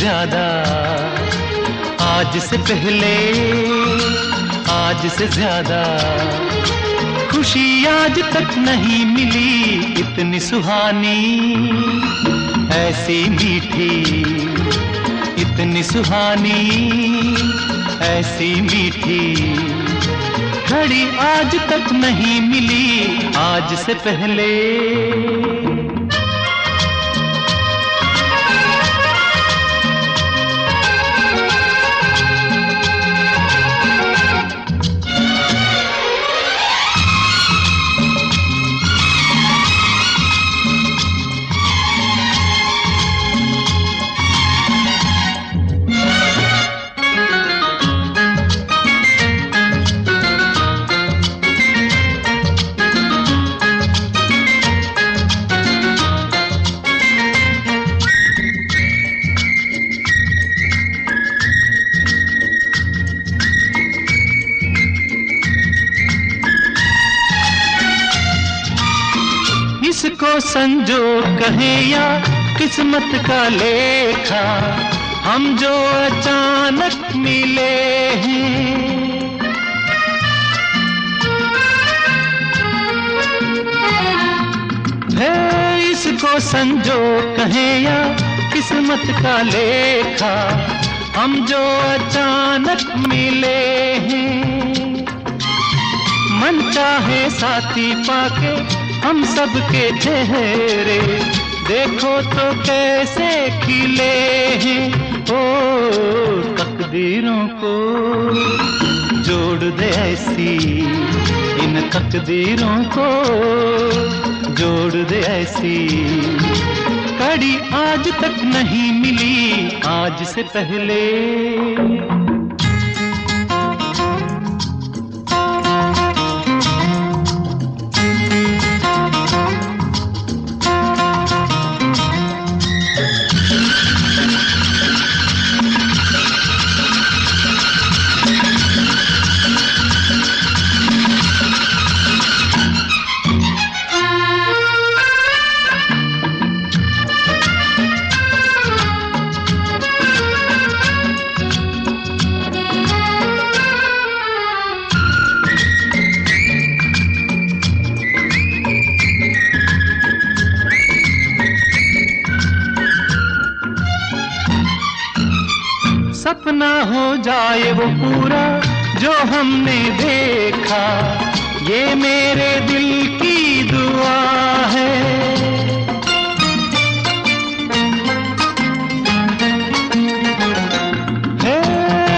ज़्यादा। आज से पहले, आज से ज़्यादा। खुशी आज तक नहीं मिली, इतनी सुहानी। ऐसी मीठी, इतनी सुहानी। ऐसी मीठी, घड़ी आज तक नहीं मिली, आज से पहले। कहे या किस्मत का लेखा, हम जो अचानक मिले हैं। है इसको संजो कहे या किस्मत का लेखा, हम जो अचानक मिले हैं। मन चाहे साथी पाके हम सबके चेहरे देखो तो कैसे खिले हैं ओ तकदीरों को। जोड़ दे ऐसी इन तकदीरों को। जोड़ दे ऐसी कड़ी आज तक नहीं मिली आज से पहले। जो हमने देखा, ये मेरे दिल की दुआ है।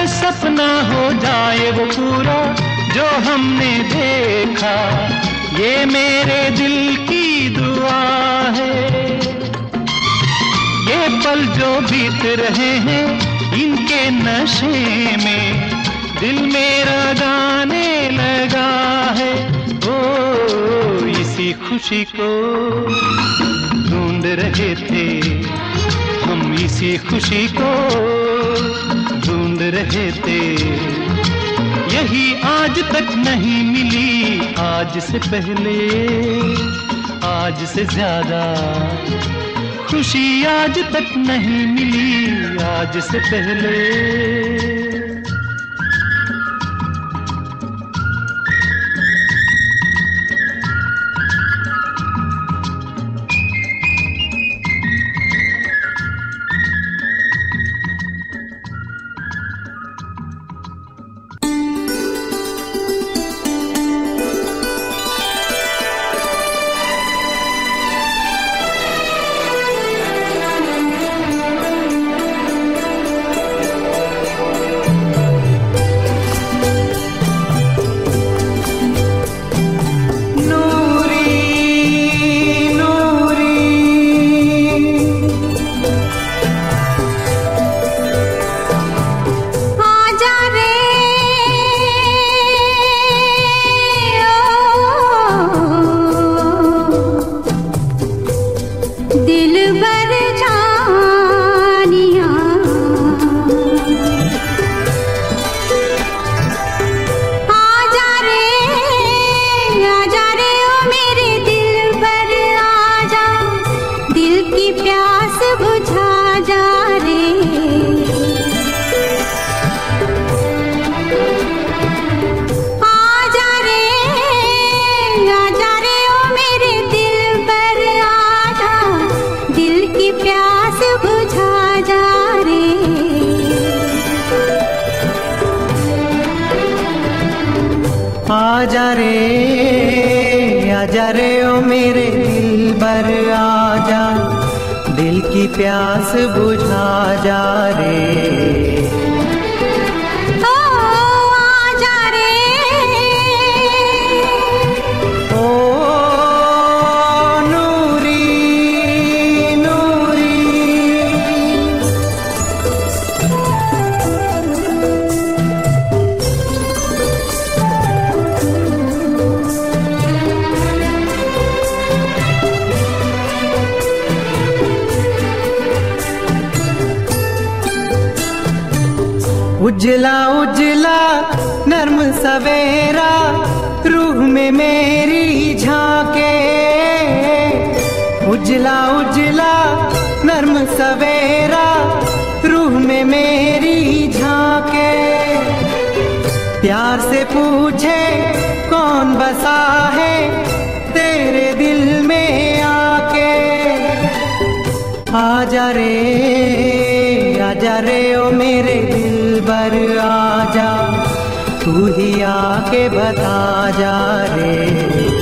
सपना हो जाए वो पूरा जो हमने देखा, ये मेरे दिल की दुआ है। ये पल जो बीत रहे हैं, इनके नशे में दिल मेरा गाने लगा है। ओ, इसी खुशी को ढूंढ रहे थे। हम इसी खुशी को ढूंढ रहे थे। यही आज तक नहीं मिली। आज से पहले, आज से ज़्यादा खुशी आज तक नहीं मिली। आज से पहले। आजा रे आजा रे, ओ मेरे दिल बर आजा। तू ही आके बता जा रे।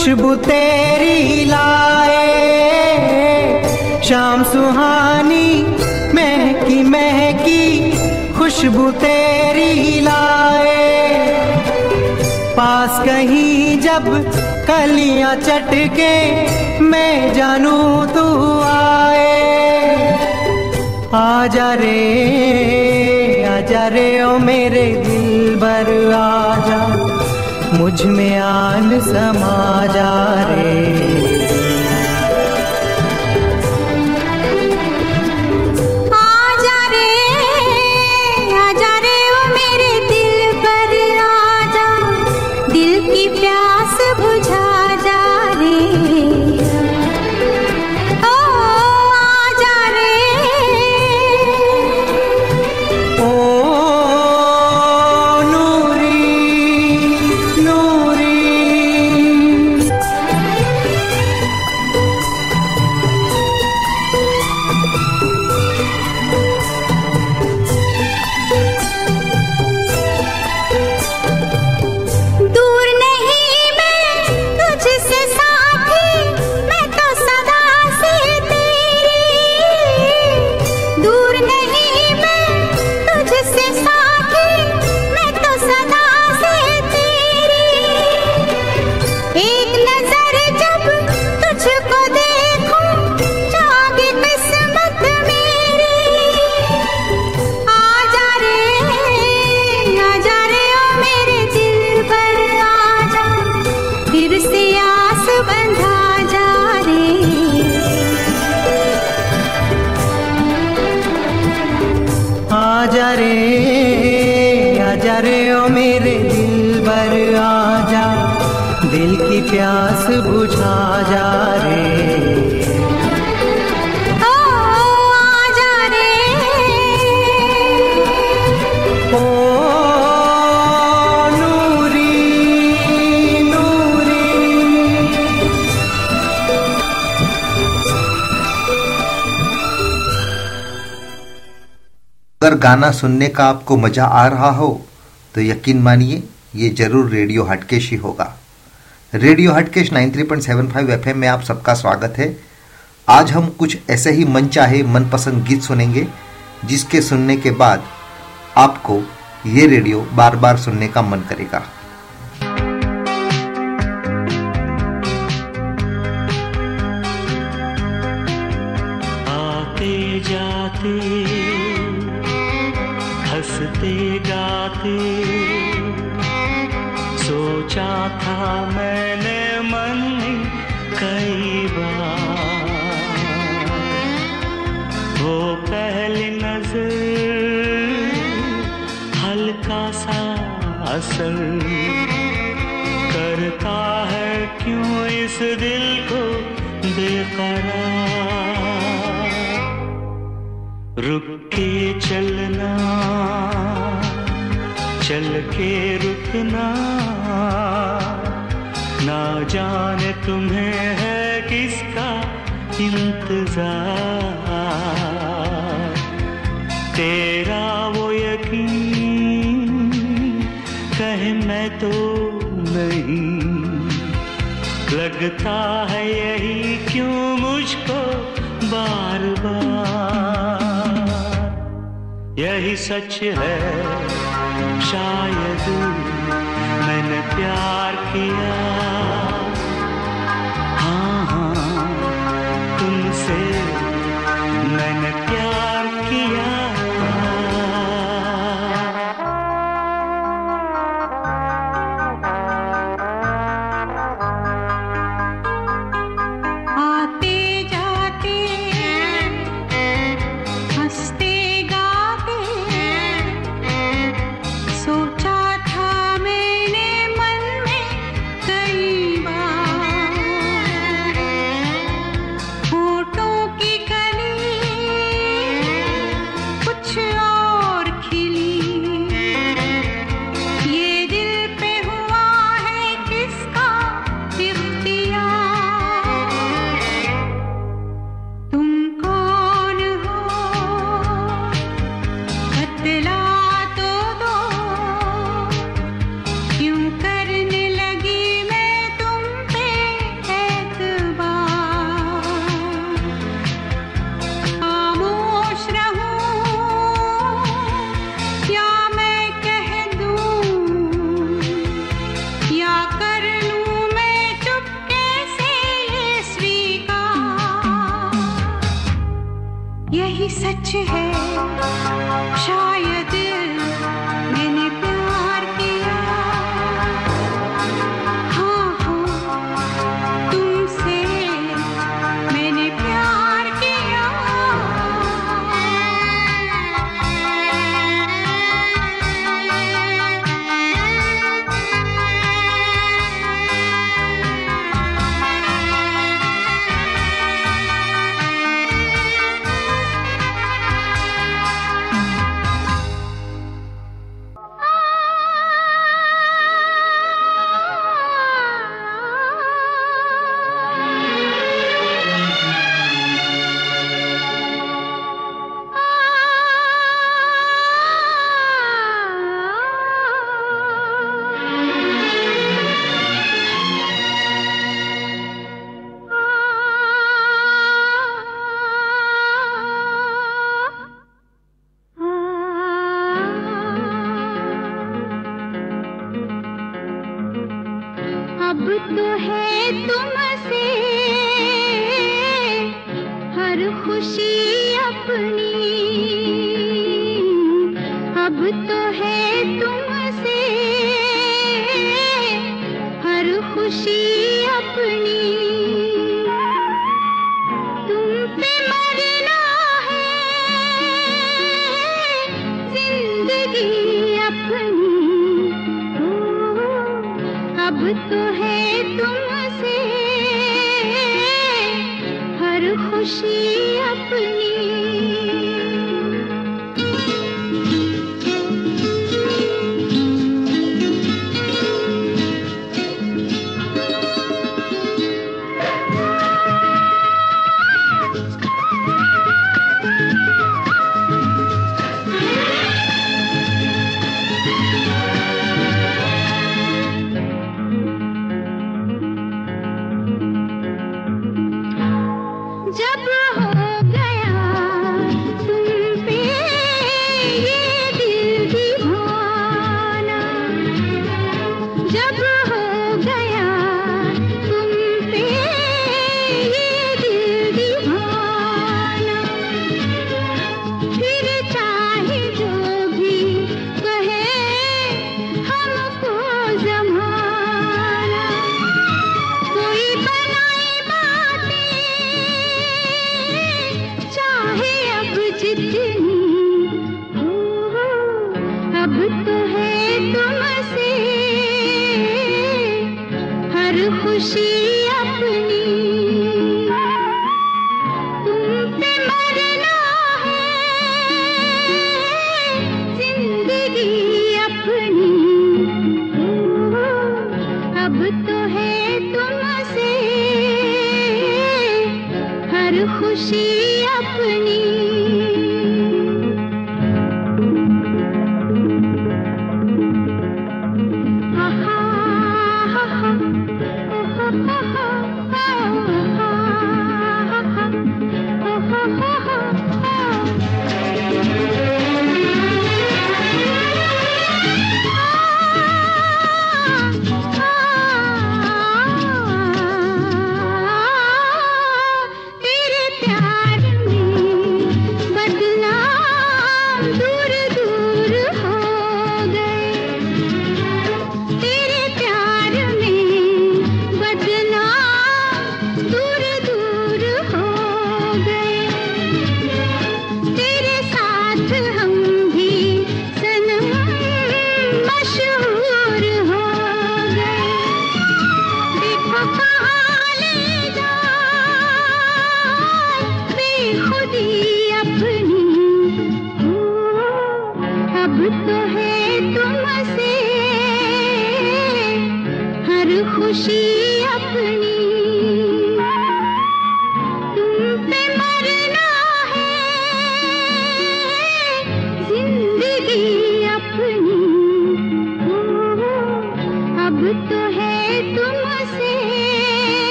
खुशबू तेरी लाए। शाम सुहानी, महकी महकी, खुशबू तेरी लाए। पास कहीं जब कलियाँ चटके, मैं जानू तू आए। आजा रे आजा रे, ओ मेरे दिल बर आजा। मुझमें आन समा जा रे। गाना सुनने का आपको मज़ा आ रहा हो तो यकीन मानिए, ये ज़रूर रेडियो हटकेश ही होगा। रेडियो हटकेश 93.75 एफएम में आप सबका स्वागत है। आज हम कुछ ऐसे ही मन चाहे मनपसंद गीत सुनेंगे, जिसके सुनने के बाद आपको ये रेडियो बार बार सुनने का मन करेगा। था मैंने मन कई बार। वो पहली नज़र हल्का सा असर करता है क्यों इस दिल को बेकरार? रुक के चलना, चल के रुकना। जाने तुम्हें है किसका इंतज़ार? तेरा वो यकीन, कहे मैं तो नहीं। लगता है यही क्यों मुझको बार बार यही सच है, शायद मैंने प्यार किया।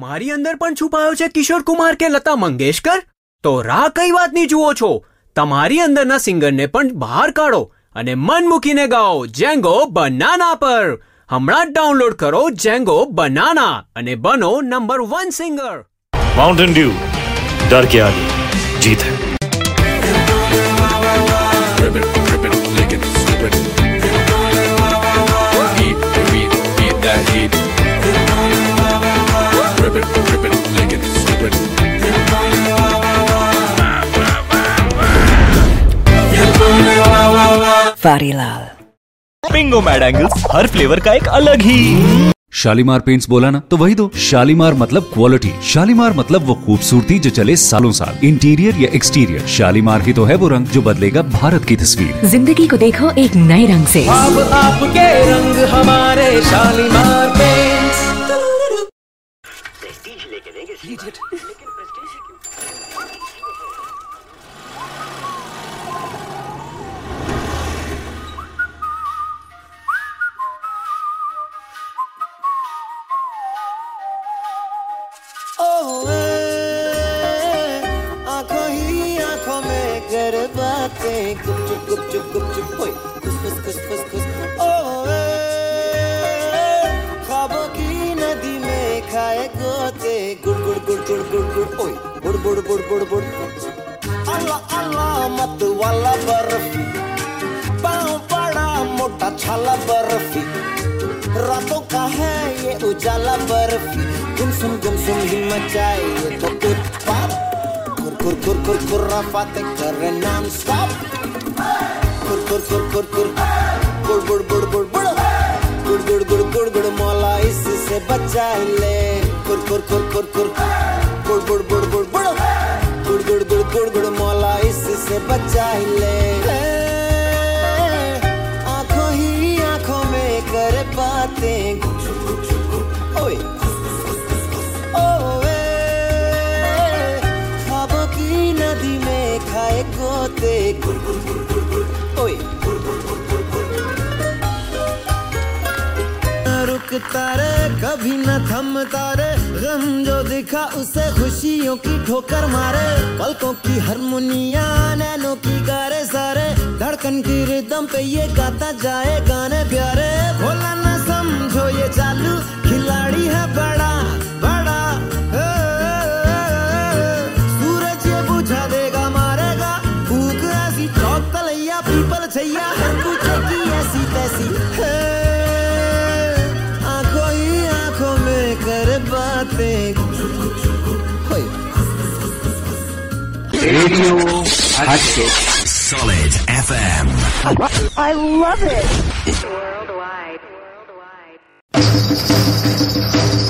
તમારી અંદર પણ છુપાયો છે કિશોર કુમાર કે લતા મંગેશકર? તો રાહ કઈ વાતની જુઓ છો? તમારી અંદરના સિંગરને પણ બહાર કાઢો અને મન મૂકીને ગાઓ જેંગો બનાના પર. હમણાં જ ડાઉનલોડ કરો જેંગો બનાના અને બનો number one singer. Bingo mad angles हर फ्लेवर का एक अलग ही। शालीमार पेंट्स बोला ना तो वही दो। शालीमार मतलब क्वालिटी शालीमार मतलब वो खूबसूरती जो चले सालों साल। इंटीरियर या एक्सटीरियर शालीमार ही तो है वो रंग जो बदलेगा भारत की तस्वीर। ज़िंदगी को देखो एक नए रंग से। अब आपके रंग हमारे शालीमार पेंट्स आँखों बुड़ बुड़ बुड़ अल्लाह अल्लाह मत वाला बर्फ़ी पाँव बड़ा मोटा छाला बर्फ़ी रातों का है ये उजाला बर्फ़ी गुमसुम गुमसुम ही मचाए ये तो उत्पात कुर कुर कुर कुर कुर रफाते करे नॉन स्टॉप कुर कुर कुर कुर कुर बुड़ बुड़ बुड़ बुड़ बुड़ गुड़ गुड़ गुड़ गुड़ गुड़ मौला इससे बचा ले कुर कुर कुर कुर कुर बुड़ बुड़ बुड़ बुड़ बुड़ गुड़ गुड़ गुड़ गुड़ गुड़ मौला इससे बच्चा ले। आँखों ही आँखों में कर पाते ओए ओए। खाबों की नदी में खाए गोते। ओए। देखता रे कभी न थमता रे गम जो दिखा उसे खुशियों की ठोकर मारे। पलकों की हारमोनिया, नैनों की गारे सारे। धड़कन की रिदम पे ये गाता जाए गाने प्यारे। भोला न समझो ये चालू, खिलाड़ी है बड़ा। Radio Hatchet. Solid FM. I love it. Worldwide. Worldwide.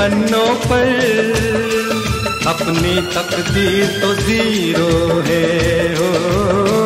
पन्नों पर। अपनी तकदीर तो ज़ीरो है हो।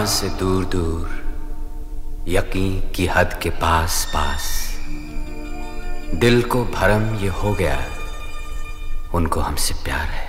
वहमो से दूर दूर यकीन की हद के पास पास दिल को भरम ये हो गया उनको हमसे प्यार है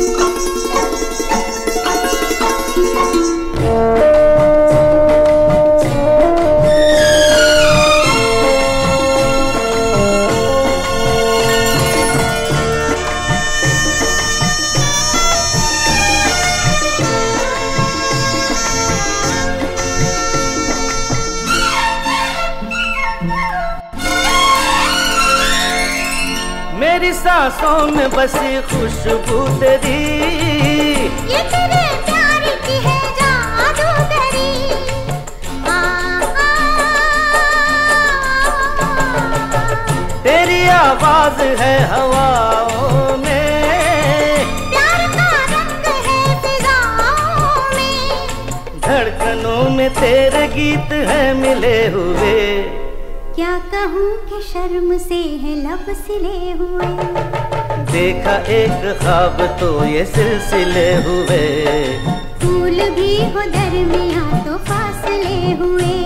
सांसों में बसी खुशबू तेरी। ये तेरे प्यार की है जादूगरी आ, तेरी आवाज़ है हवाओं में। प्यार का रंग है फिजाओं में। धड़कनों में तेरे गीत है मिले हुए। कहूँ कि शर्म से है लब सिले हुए। देखा एक ख्वाब तो ये सिलसिले हुए। फूल भी हो दरमिया तो फासले हुए।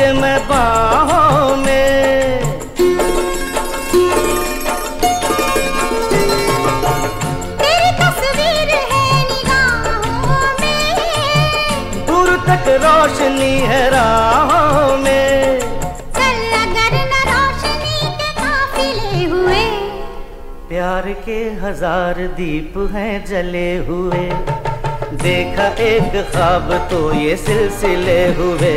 लूँ मैं बाहों में। तेरी तस्वीर है निगाहों में। दूर तक रोशनी है राहों में। चल अगर न रोशनी के काफिले हुए। प्यार के हज़ार दीप हैं जले हुए। देखा एक ख्वाब तो ये सिलसिले हुए।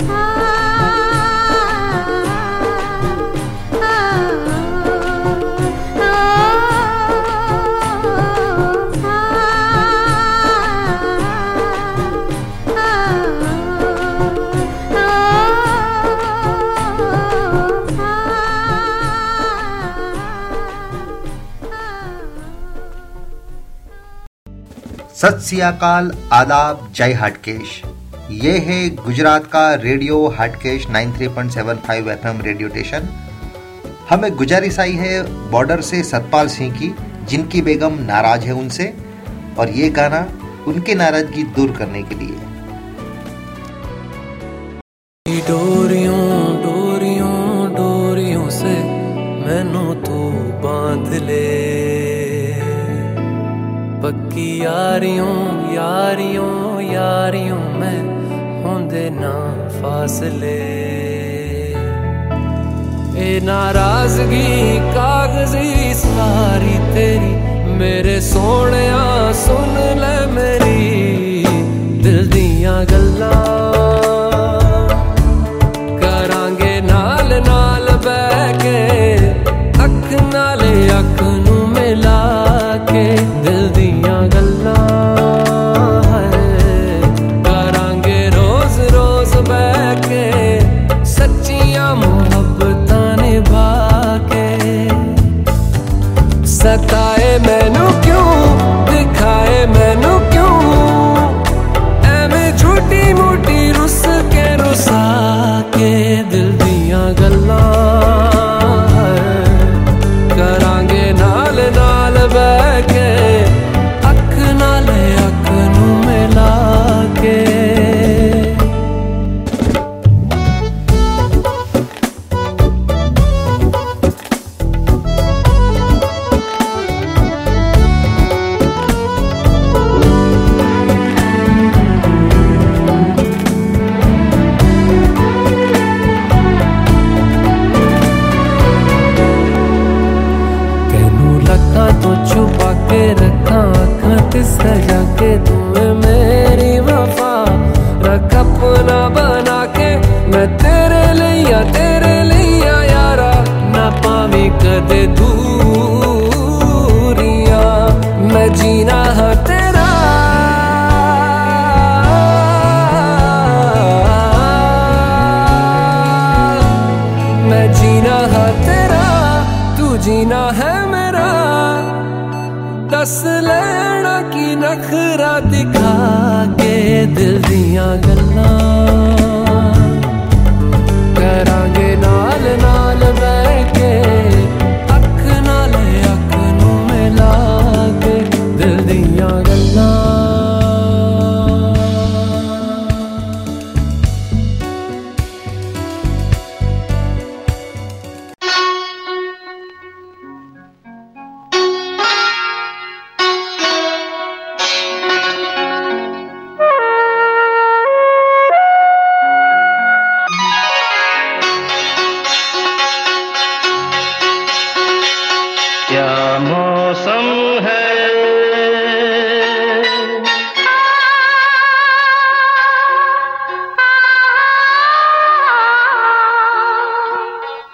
सत सियाकाल, आदाब, जय हाटकेश। ये है गुजरात का radio Hatkesh 93.75 FM radio station. हमें गुजारिश आई है बॉर्डर से सतपाल सिंह की, जिनकी बेगम नाराज़ है उनसे, और ये गाना उनके नाराज़गी दूर करने के लिए। नाराज़गी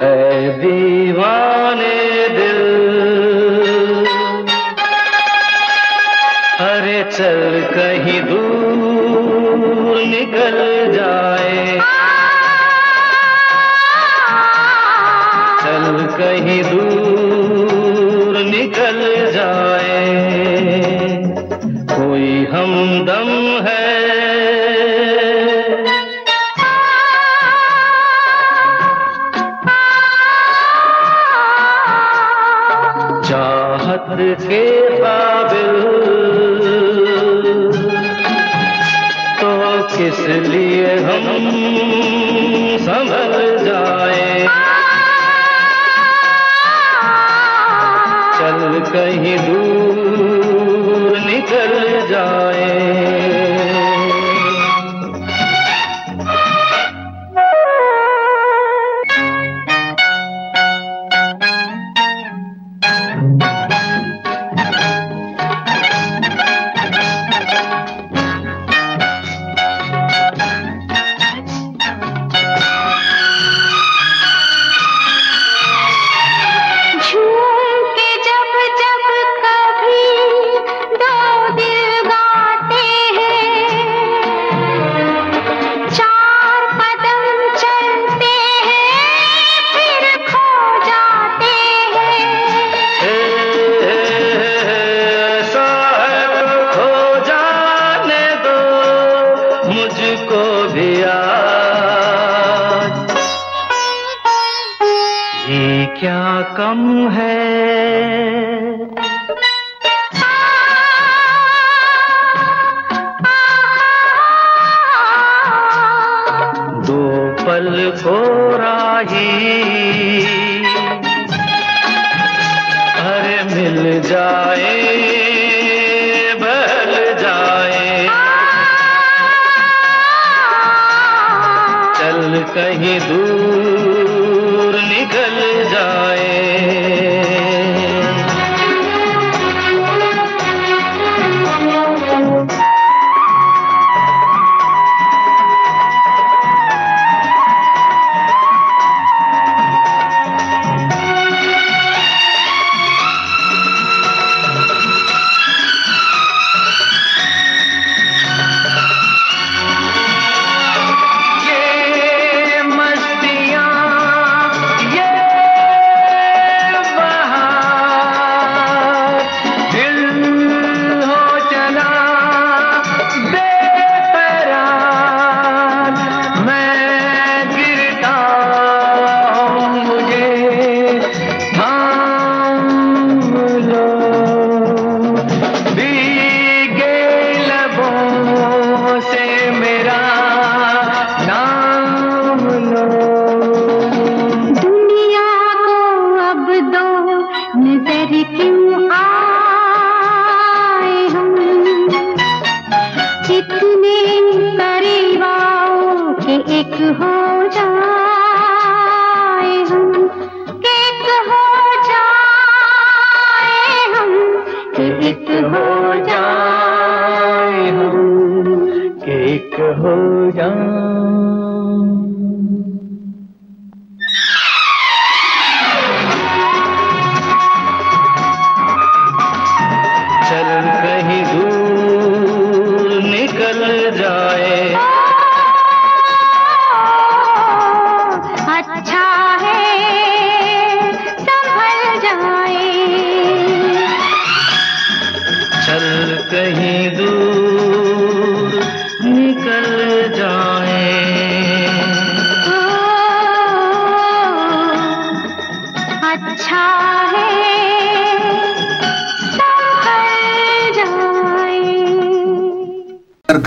दीवाने दिल। अरे चल कहीं दूर que हो जाए हम एक हो जाए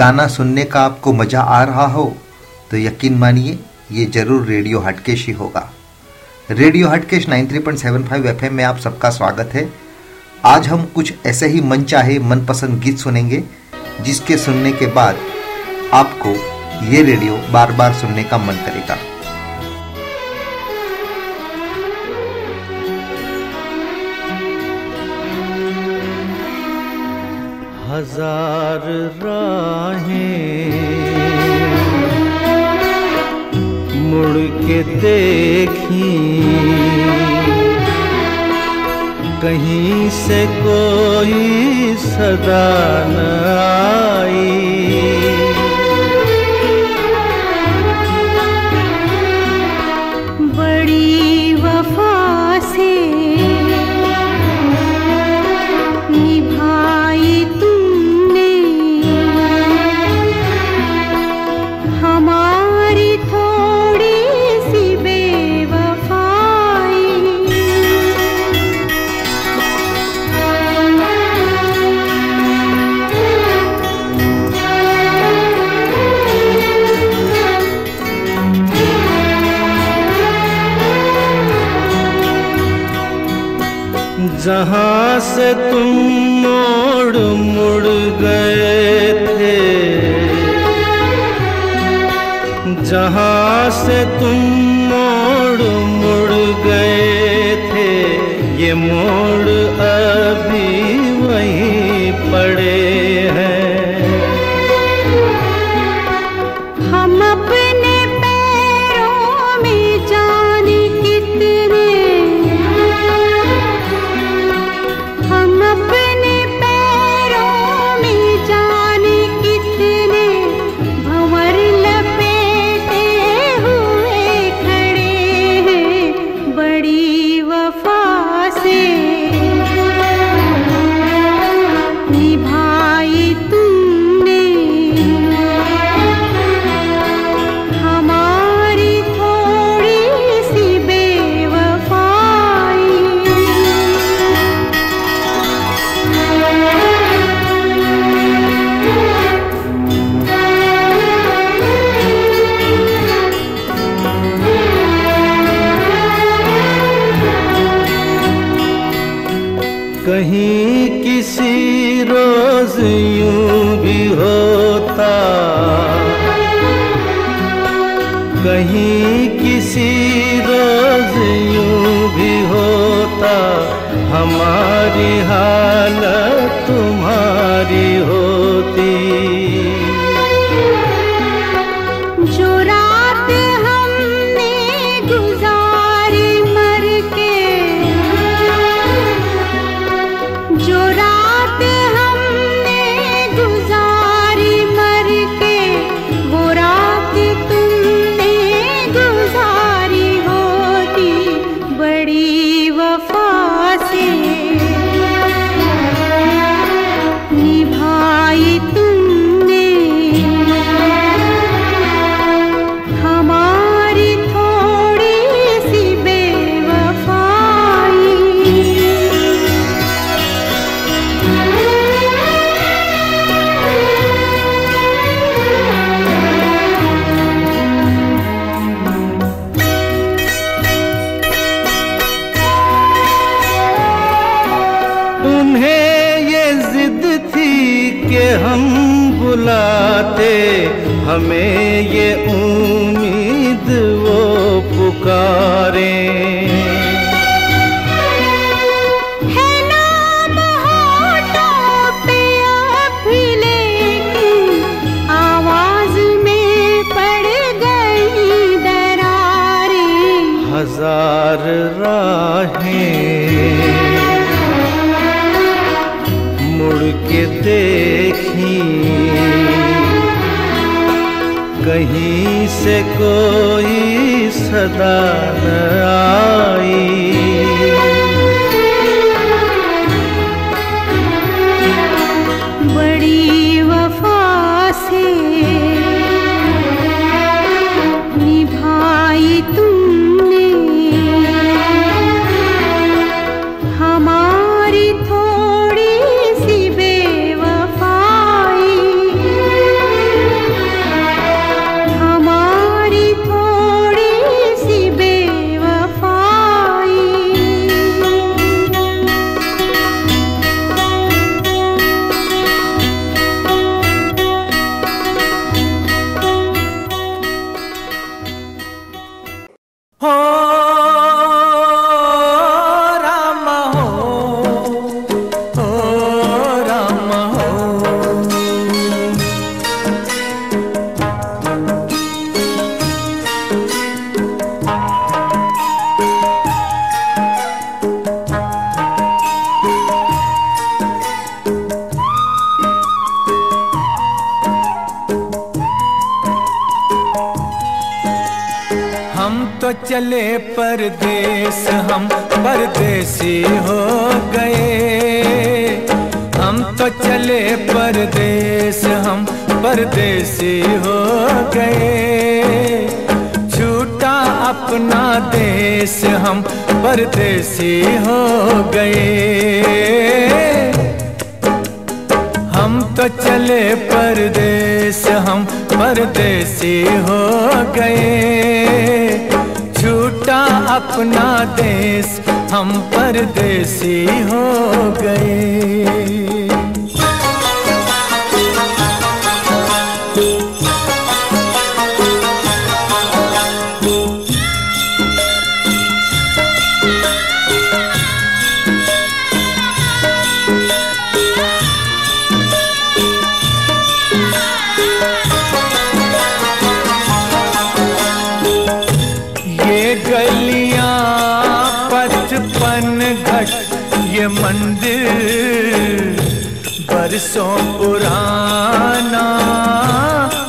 गाना सुनने का आपको मज़ा आ रहा हो तो यकीन मानिए, ये ज़रूर रेडियो हटकेश ही होगा। रेडियो हटकेश 93.75 एफएम में आप सबका स्वागत है। आज हम कुछ ऐसे ही मन चाहे मनपसंद गीत सुनेंगे, जिसके सुनने के बाद आपको ये रेडियो बार बार सुनने का मन करेगा। हज़ार राहें। मुड़ के देखी। कहीं से कोई सदा न आई। जहाँ से तुम मोड़ मुड़ गए थे। जहाँ से तुम मोड़ मुड़ गए थे। ये मोड़ कहीं किसी रोज यूँ भी होता हमारी हालत से कोई सदा न आई। परदेसी हो गए। छूटा अपना देश हम परदेसी हो गए। हम तो चले परदेस, हम परदेसी हो गए। छूटा अपना देश हम परदेसी हो गए। बरसों पुराना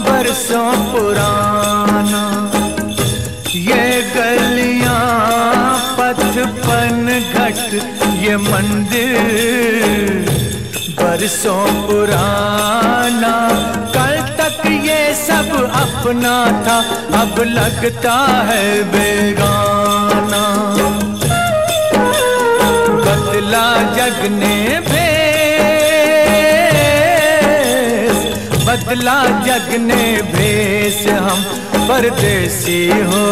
बरसों पुराना। ये गलियाँ पचपन घट, ये मंदिर बरसों पुराना। कल तक ये सब अपना था, अब लगता है बेगाना। बदला जग ने बदला जग ने भेस हम परदेसी हो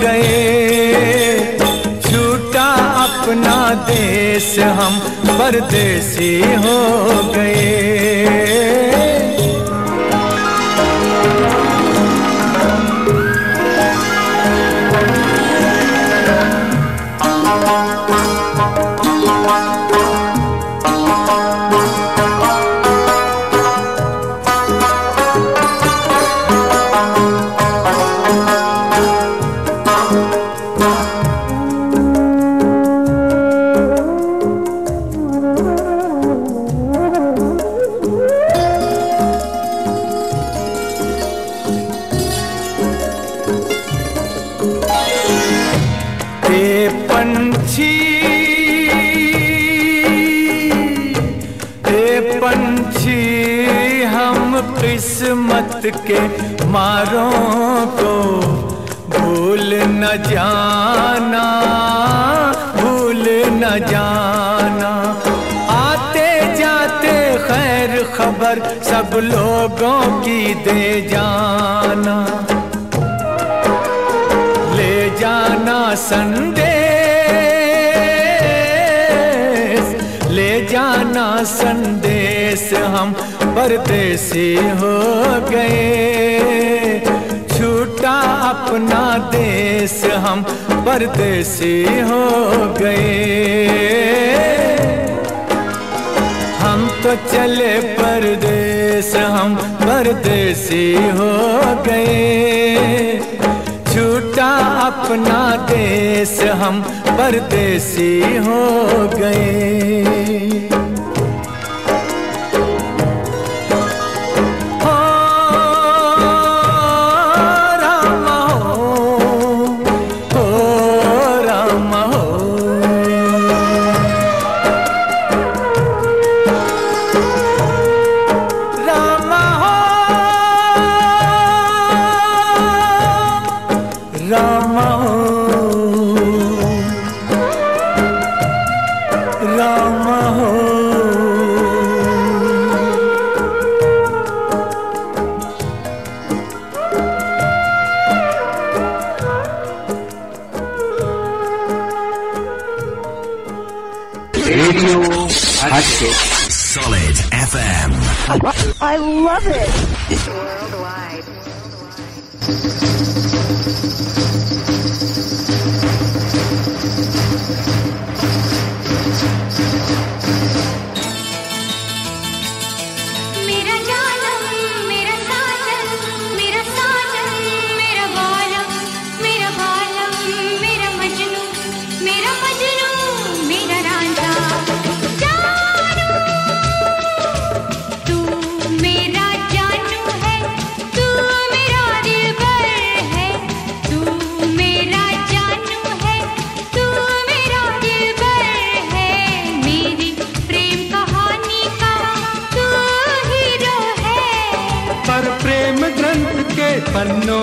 गए। छूटा अपना देश हम परदेसी हो गए। मारों को भूल न जाना, भूल न जाना। आते जाते खैर खबर सब लोगों की दे जाना। ले जाना संदेश, ले जाना संदेश हम परदेसी हो गए। छूटा अपना देश हम परदेसी हो गए। हम तो चले परदेस, हम परदेसी हो गए। छूटा अपना देश हम परदेसी हो गए। It. Solid FM. I love it. Worldwide.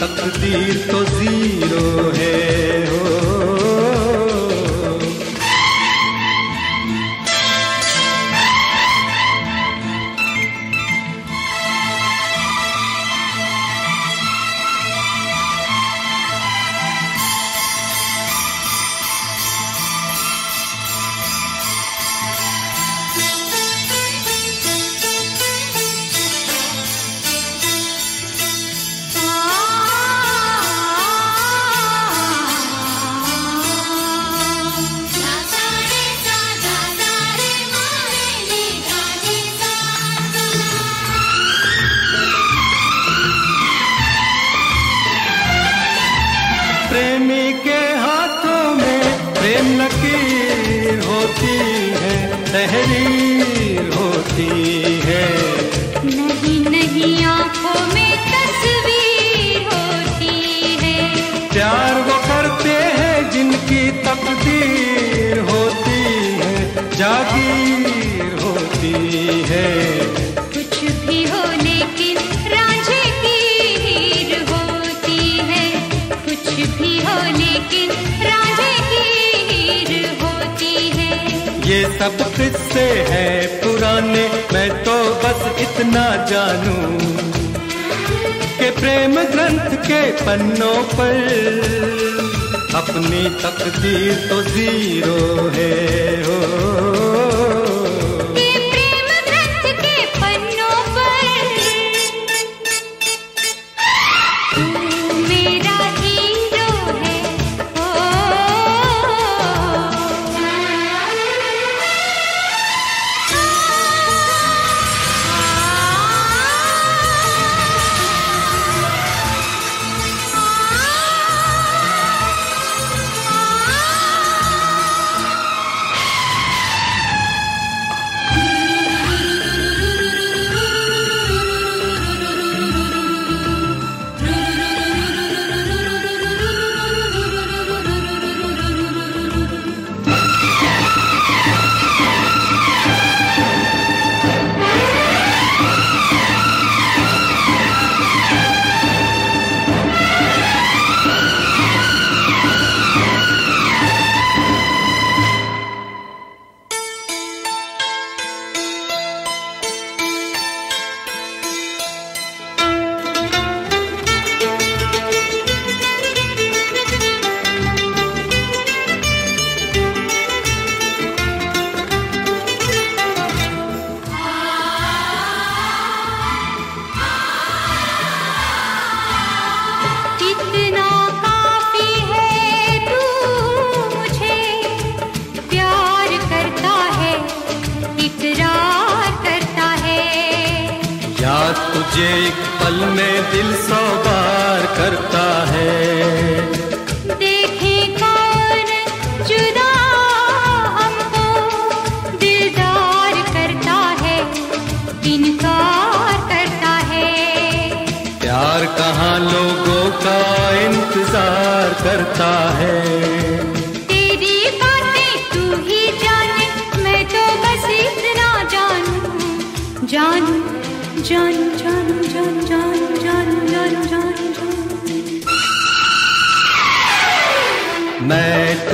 तकदीर तो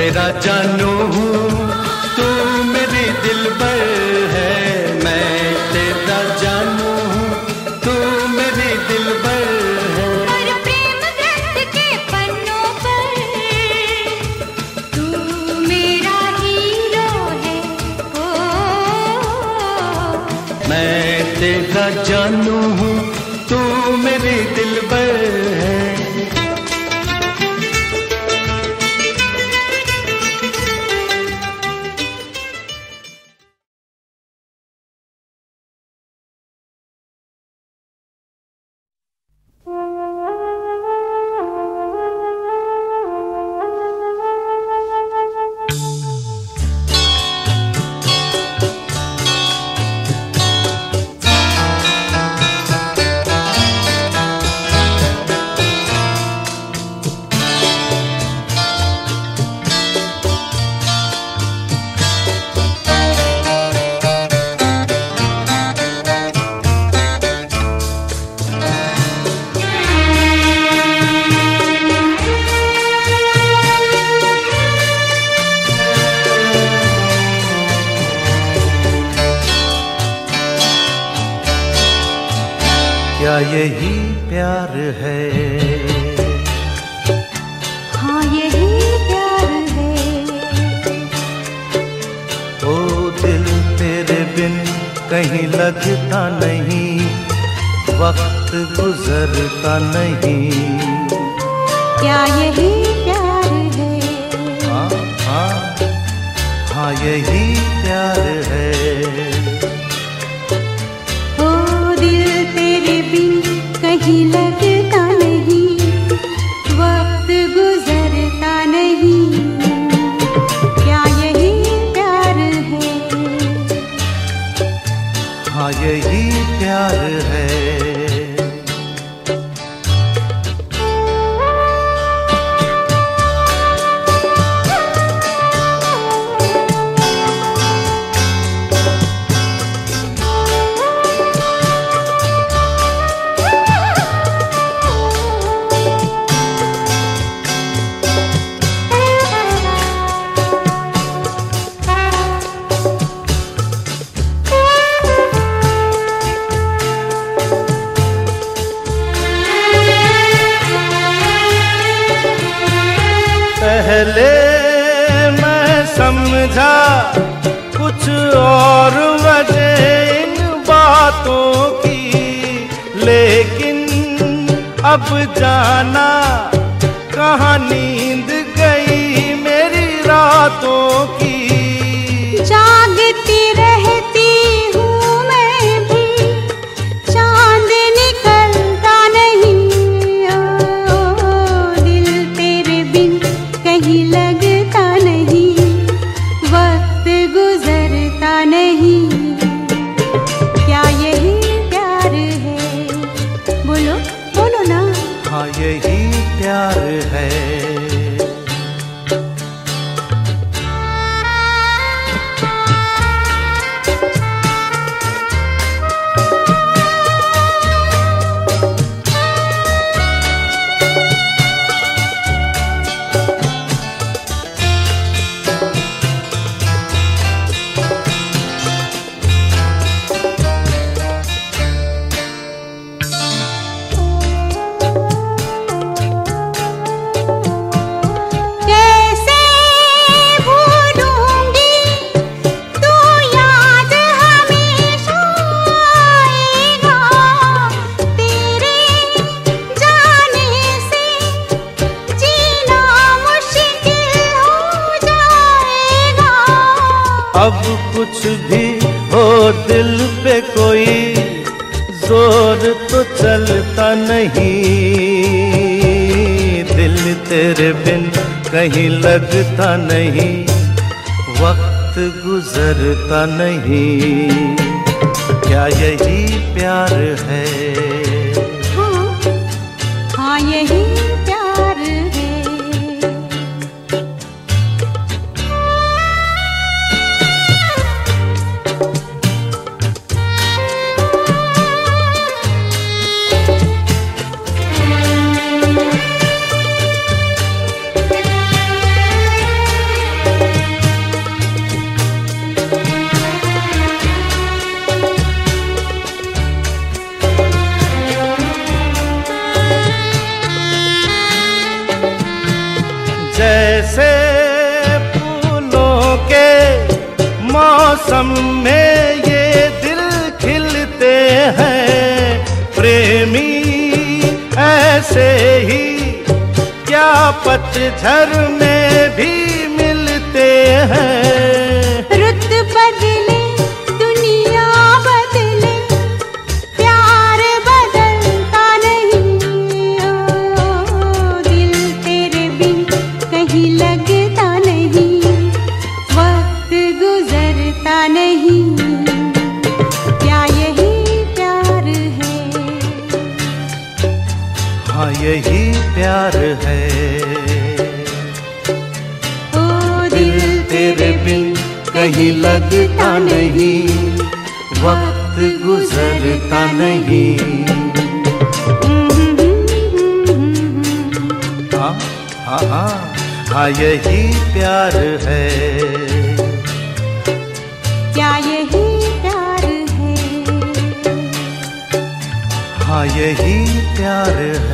तेरा जानू हूँ तू मेरी दिल पर है मैं तेरा जानू हूँ तू मेरी दिल पर है पर प्रेम ग्रंथ के पन्नों पर तू मेरा हीरो है ओ, ओ, ओ। मैं तेरा जानू हूँ कहीं लगता नहीं वक्त गुजरता नहीं। क्या यही प्यार हाँ? पतझर में लगता नहीं वक्त गुजरता नहीं। हाँ हाँ हाँ हाँ यही प्यार है। क्या यही प्यार है? हाँ यही प्यार है।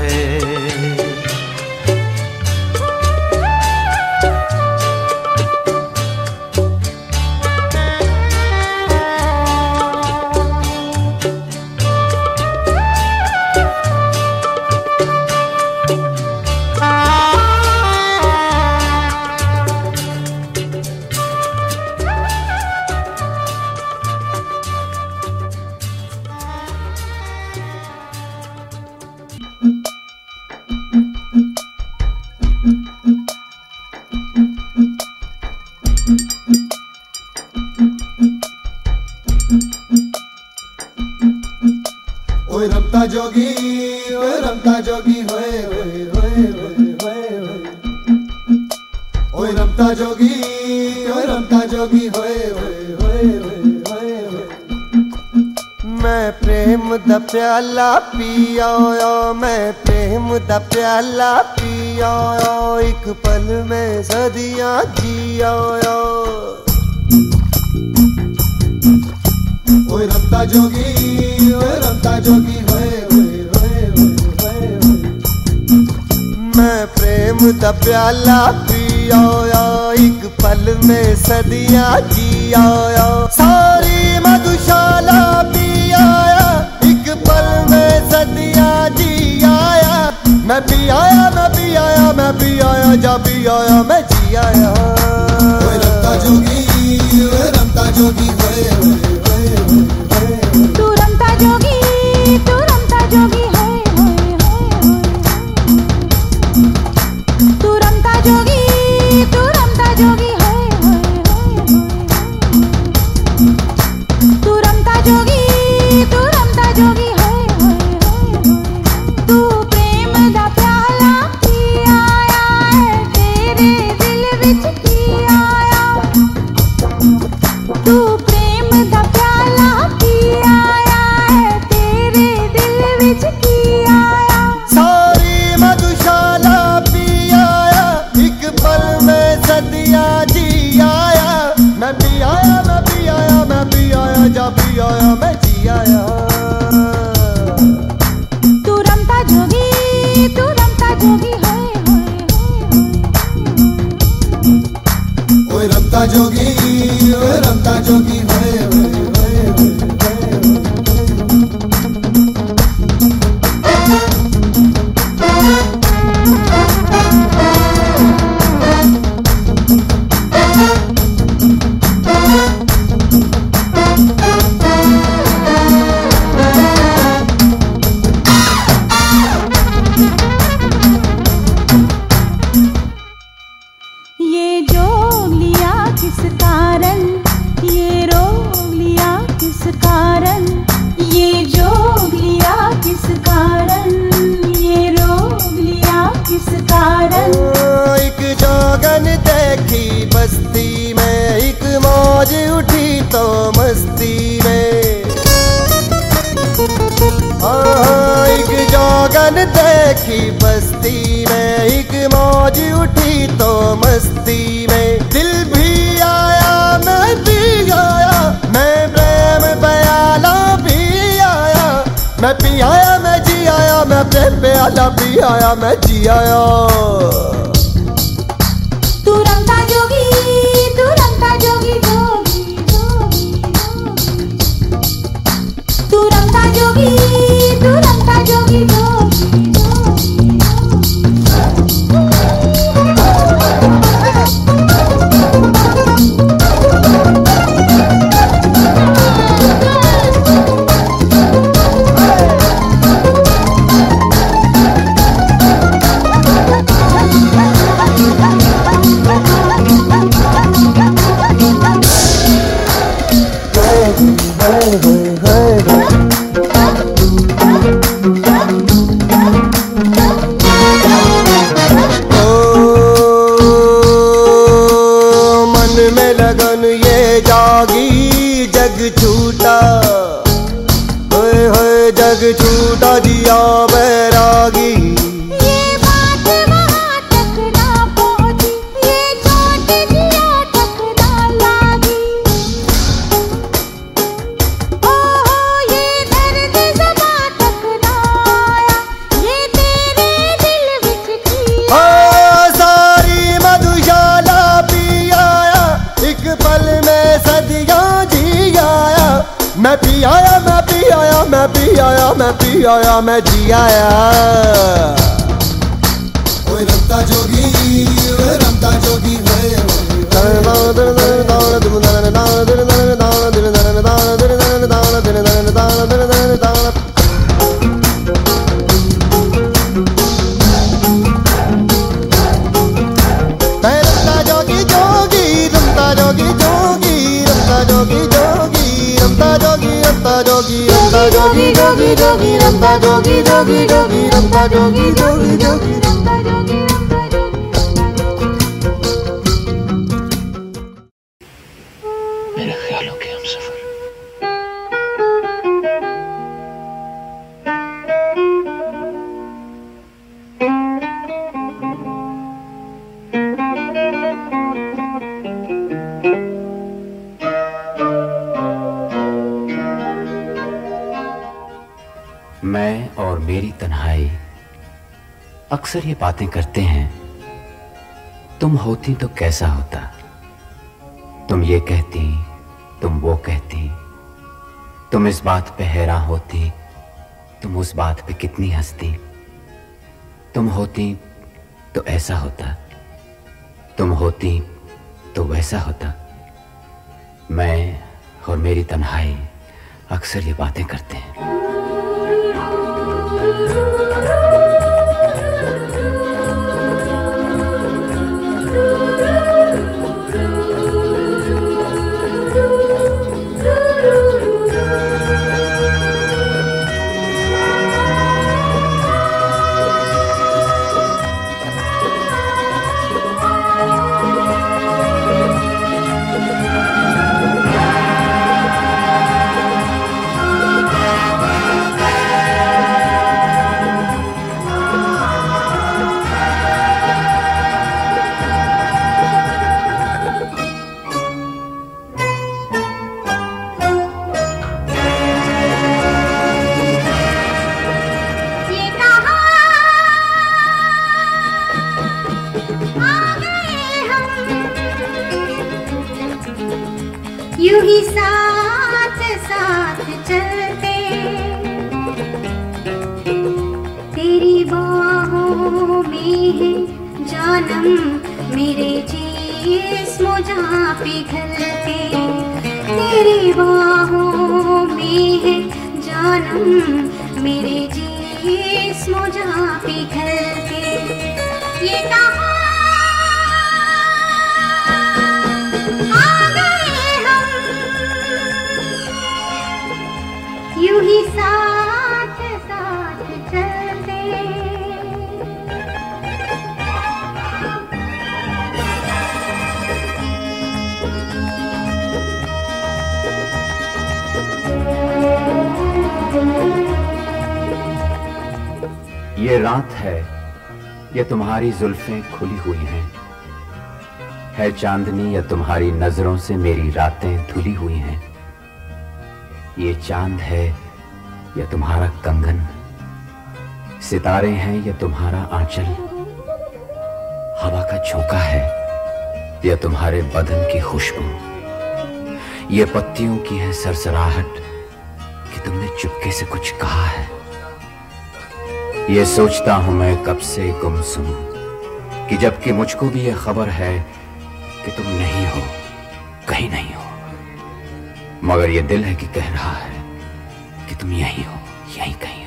रमता जोगी रमता जोगी होए होए होए होए होए। होए मैं प्रेम दा प्याला पिया मैं प्रेम दा प्याला पिया एक पल में सदियाँ जिया ओए रमता जोगी ओए रमता जोगी होए मैं प्रेम दा प्याला पिया एक पल में सदियाँ जिया सारी मधुशाला पिया एक पल में सदियाँ जिया मैं भी आया मैं भी आया मैं भी आया जा भी आया मैं जी आया। रमता जोगी रमता जोगी होए होए होए होए होए तू रमता जोगी तू रमता जोगी तू रमता जोगी तू Hallelujah. मैं जी आया। Bado Gido बातें करते हैं। तुम होती तो कैसा होता? तुम ये कहती, तुम वो कहती। तुम इस बात पे हैरान होती, तुम उस बात पे कितनी हंसती। तुम होती तो ऐसा होता। तुम होती तो वैसा होता। मैं और मेरी तन्हाई अक्सर ये बातें करते हैं। मेरे जी जिस्म जहाँ घर के ये कहा यू ही सा ये रात है, ये तुम्हारी जुल्फें खुली हुई हैं। है चांदनी, या तुम्हारी नज़रों से मेरी रातें धुली हुई हैं। ये चाँद है, या तुम्हारा कंगन। सितारे हैं, या तुम्हारा आंचल। हवा का झोंका है, या तुम्हारे बदन की खुशबू। ये पत्तियों की है सरसराहट कि तुमने चुपके से कुछ कहा है। ये सोचता हूँ मैं कब से गुमसुम, कि जबकि मुझको भी ये खबर है कि तुम नहीं हो, कहीं नहीं हो। मगर ये दिल है कि कह रहा है कि तुम यही हो, यहीं कहीं।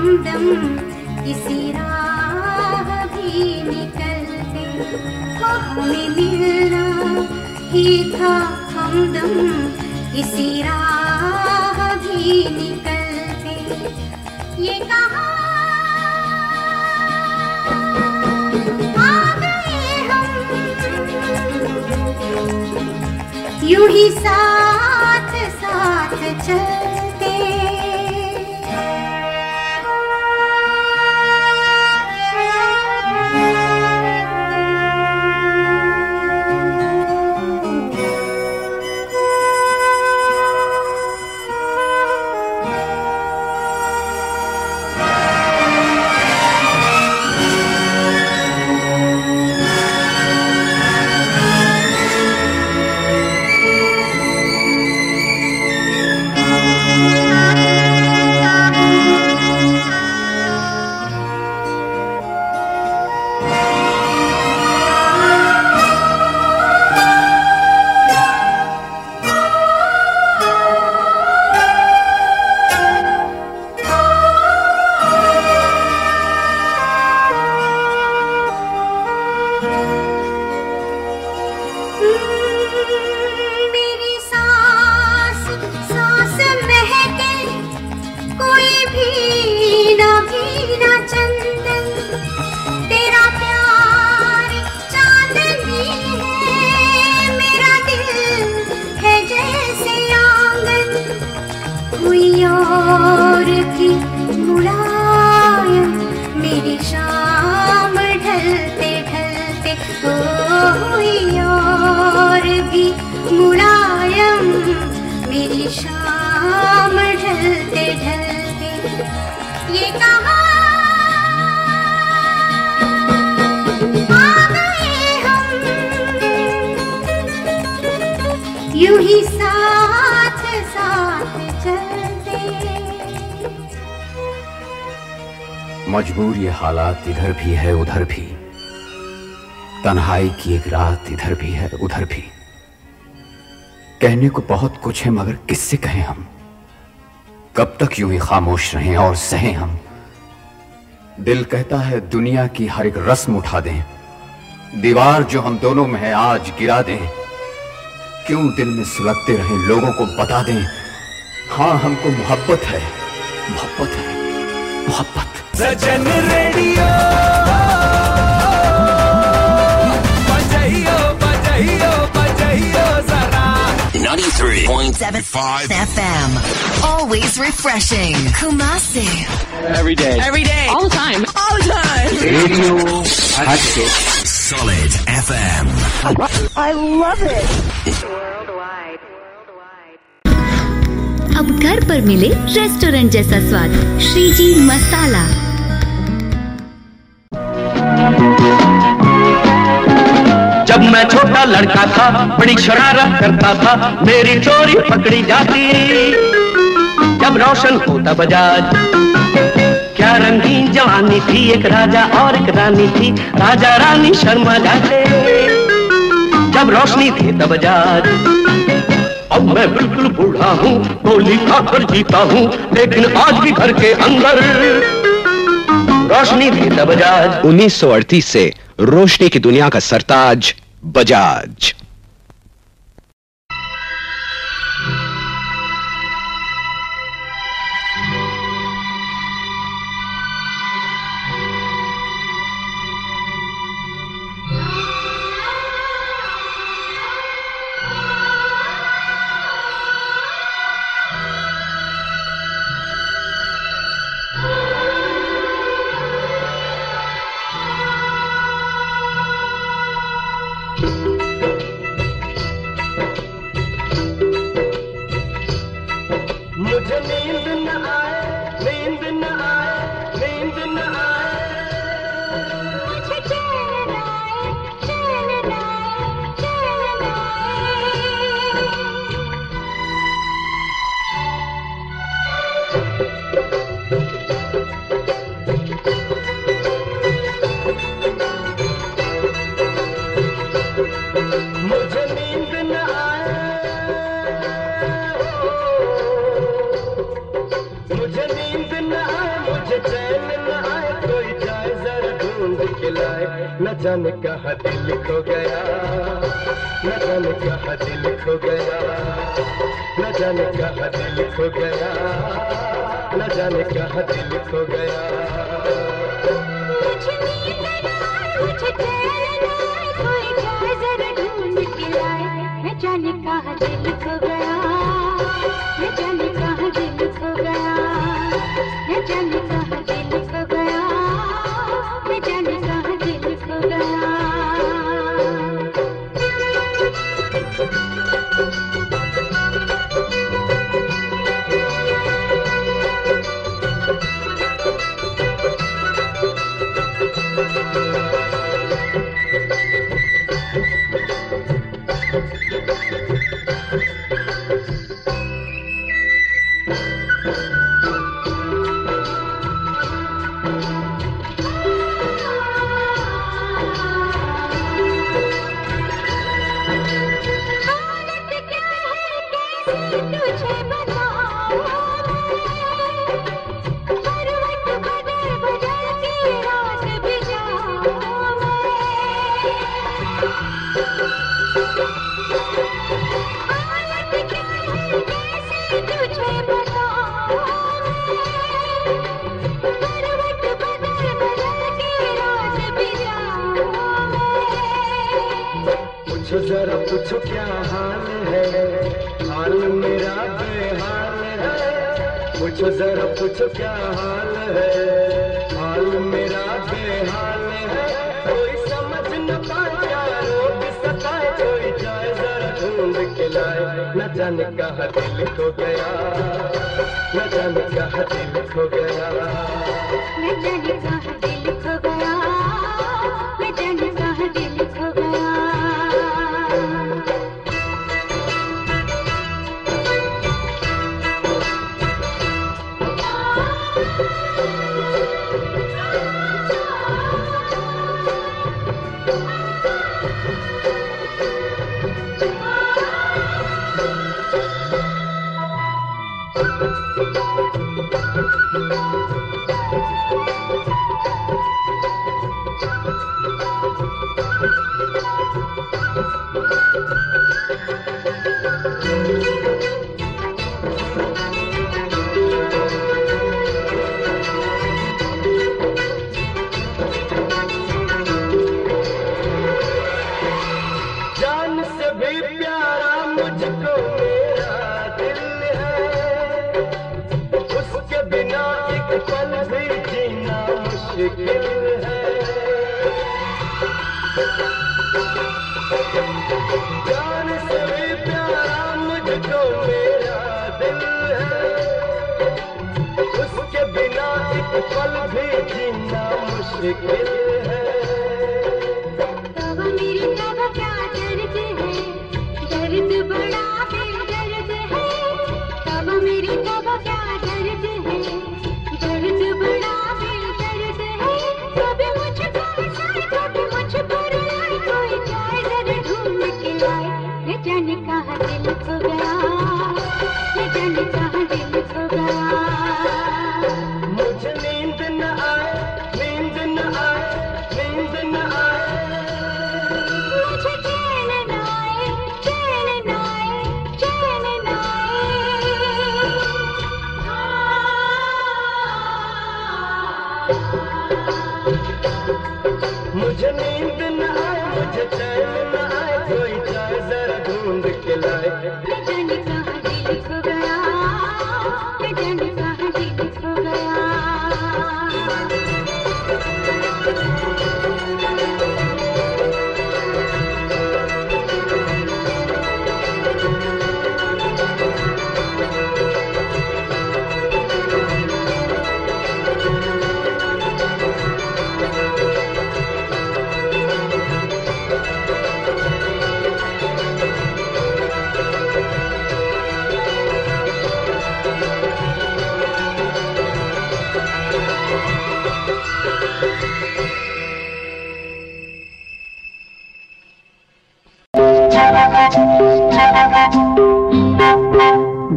हमदम इसी राह भी निकलते। हमें मिलना ही था हमदम इसी राह भी निकलते। ये कहा यूँ ही साथ साथ चलते ढलते ढलते। ये कहा? यूँ ही साथ साथ चलते। मजबूर ये हालात इधर भी है, उधर भी। तन्हाई की एक रात इधर भी है, उधर भी। कहने को बहुत कुछ है, मगर किससे कहें हम? कब तक यूँ ही खामोश रहें और सहें हम? दिल कहता है, दुनिया की हर एक रस्म उठा दें। दीवार जो हम दोनों में है, आज गिरा दें। क्यों दिल में सुलगते रहें, लोगों को बता दें। हाँ हमको मोहब्बत है। मोहब्बत है। मोहब्बत। Sajan radio. 93.75 FM. Always refreshing. Kumasi. Every day. Every day. All the time. All the time. Radio Hatke. Solid FM. I love it. अब घर पर मिले रेस्टोरेंट जैसा स्वाद श्रीजी मसाला जब मैं छोटा लड़का था, बड़ी शरारत करता था, मेरी चोरी पकड़ी जाती। जब रोशन होता बजाज, क्या रंगीन जवानी थी, एक राजा और एक रानी थी, राजा रानी शर्मा जाते। जब रोशनी थी तब बजाज, अब मैं बिल्कुल बूढ़ा हूँ गोली खाकर जीता हूँ, लेकिन आज भी घर के अंदर। रोशनी थी तब बजाज। 1938 से रोशनी की दुनिया का सरताज। बजाज।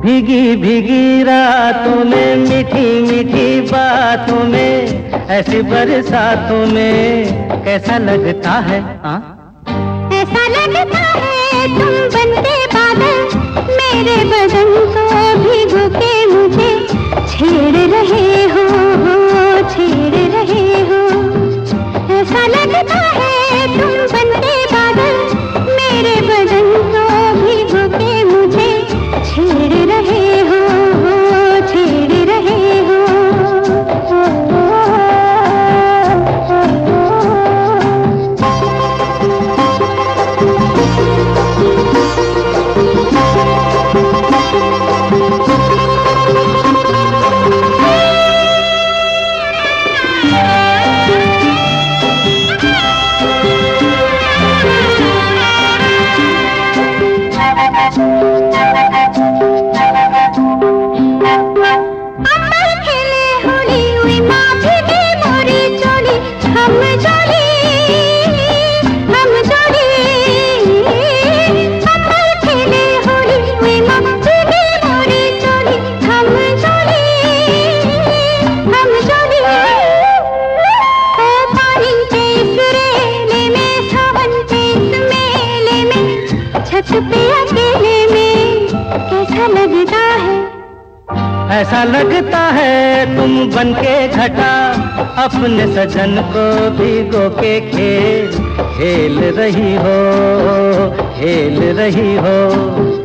भीगी भीगी रातों में, मीठी मीठी बातों में, ऐसी बरसातों में, कैसा लगता है आ? ऐसा लगता है तुम बनते बादल, मेरे बदन तो को भिगो के मुझे, छेड़े ऐसा लगता है तुम बन के घटा अपने सजन को भी के खेल। खेल रही हो, खेल रही हो।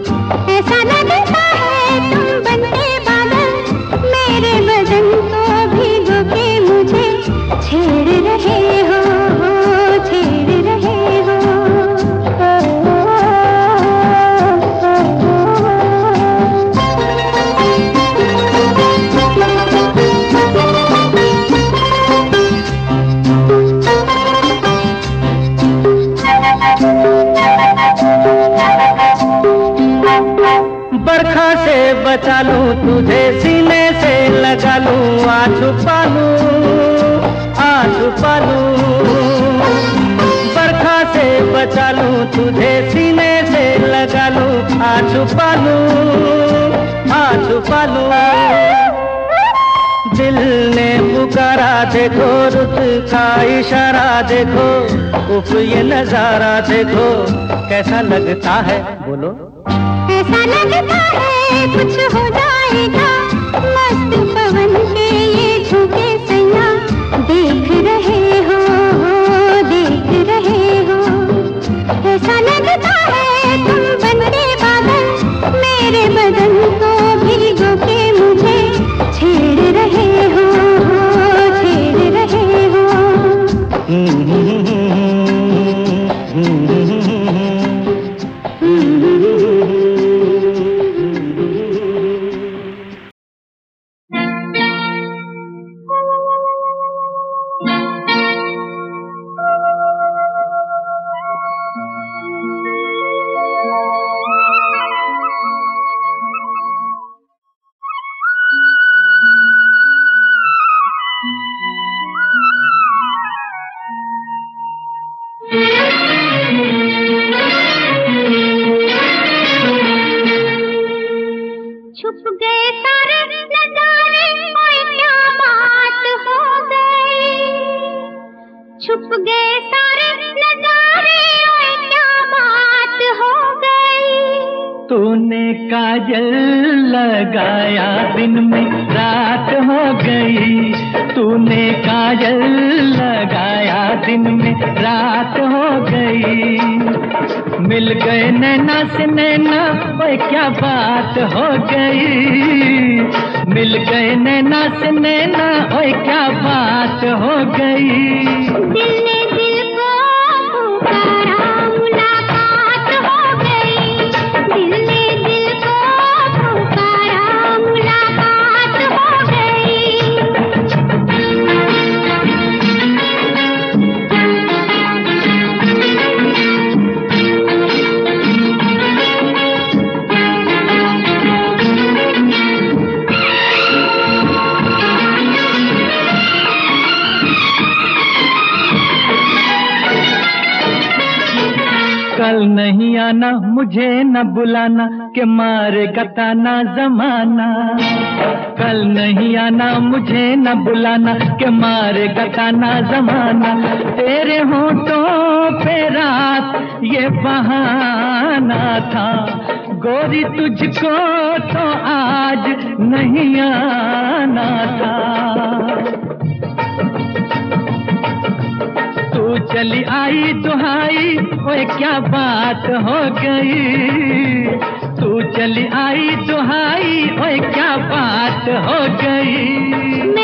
बचा तुझे सीने से लगा लू आ छुपा लू आ छुपा लू बरखा से बचा लू तुझे सीने से लगा लू आ छुपा लू आ छुपा लू दिल ने पुकारा, देखो रुत का इशारा, देखो उफ ये नज़ारा, देखो कैसा लगता है। कुछ हो जाएगा। जमाना। कल नहीं आना, मुझे न बुलाना, के मारे गाना जमाना। तेरे हो तो रात, ये बहाना था। गोरी तुझको तो आज नहीं आना था। तू चली आई तो आई वो क्या बात हो गई? चली आई तो दुहाई ओए क्या बात हो गई?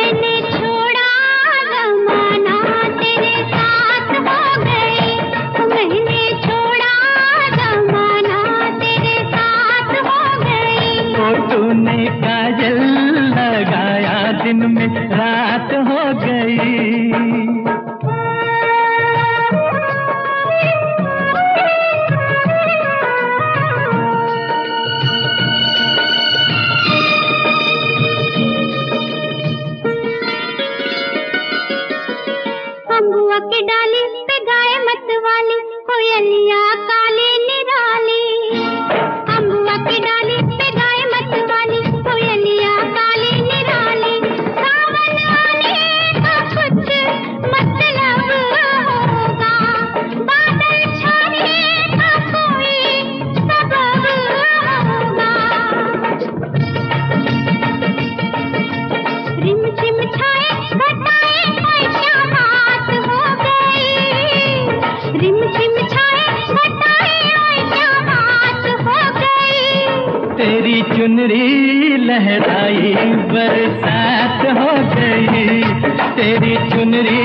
मेरी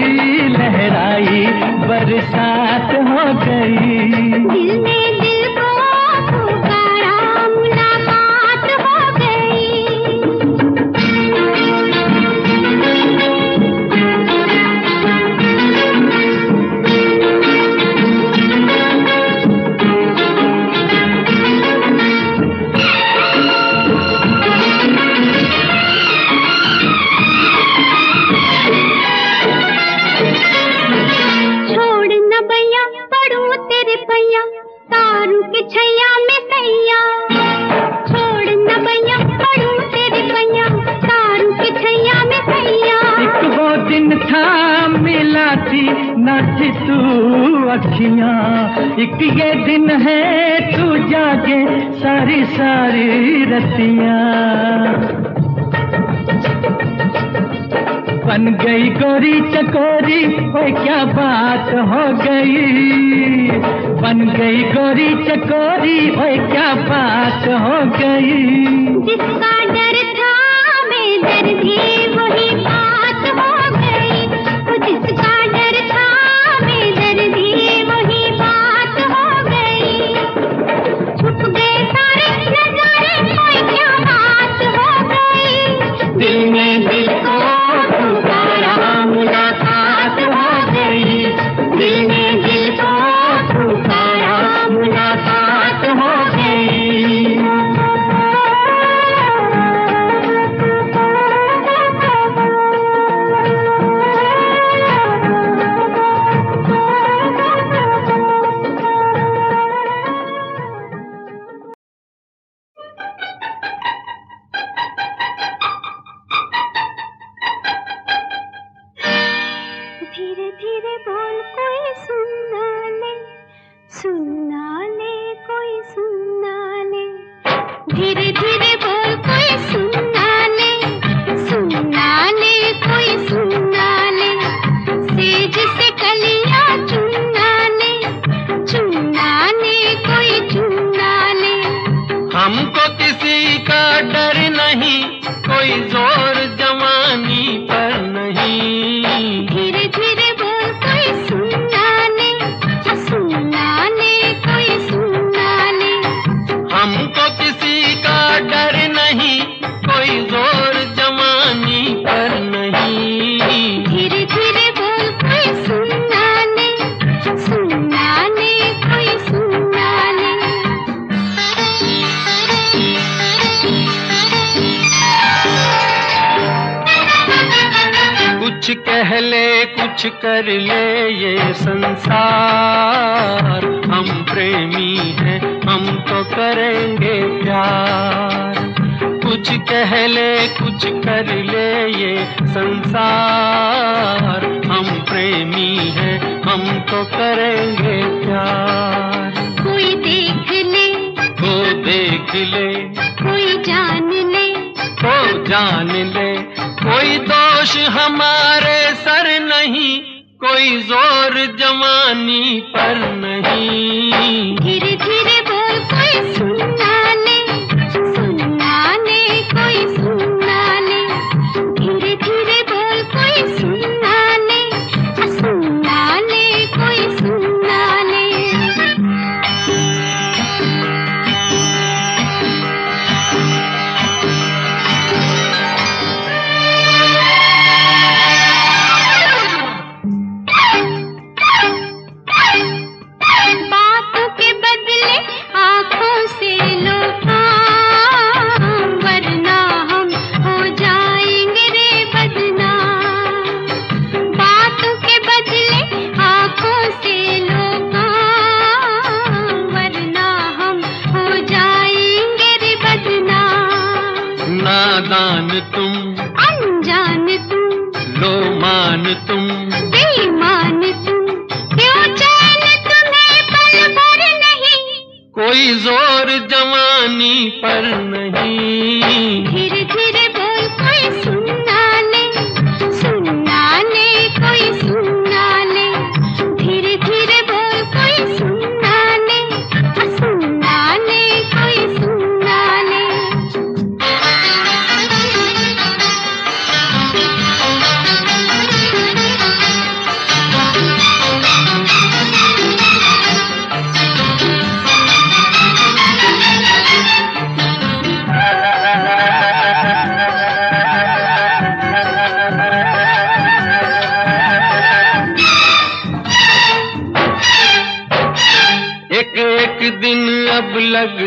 करेंगे प्यार। कुछ कह ले कुछ कर ले ये संसार। हम प्रेमी हैं हम तो करेंगे प्यार। कोई देख ले। वो देख ले। कोई जान ले। वो जान ले। कोई दोष हमारे सर नहीं कोई ज़ोर जवानी पर नहीं।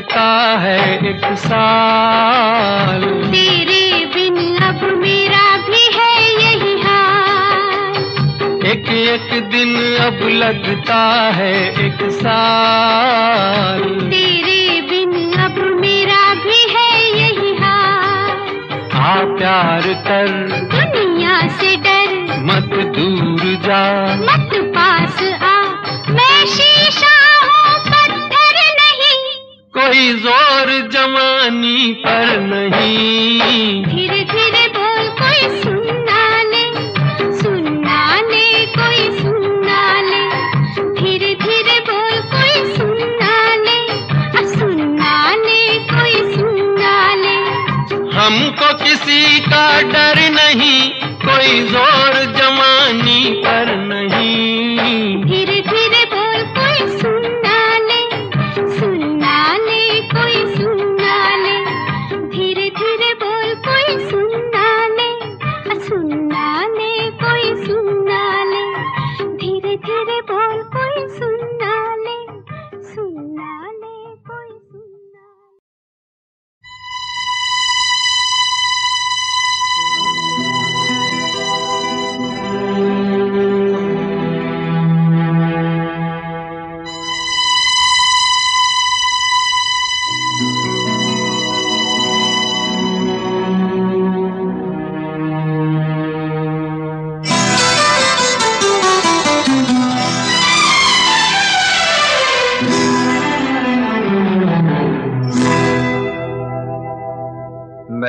लगता है एक साल। तेरे बिन अब मेरा भी है यही हाल। एक एक दिन अब लगता है एक साल। तेरे बिन अब मेरा भी है यही हाल। आ प्यार कर। दुनिया से डर। मत दूर जा। कोई ज़ोर जवानी पर नहीं। धीरे धीरे बोल कोई सुनना ले सुनना ले कोई सुनना ले धीरे धीरे बोल कोई सुनना ले सुनना ले कोई सुनना ले हमको किसी का डर नहीं कोई ज़ोर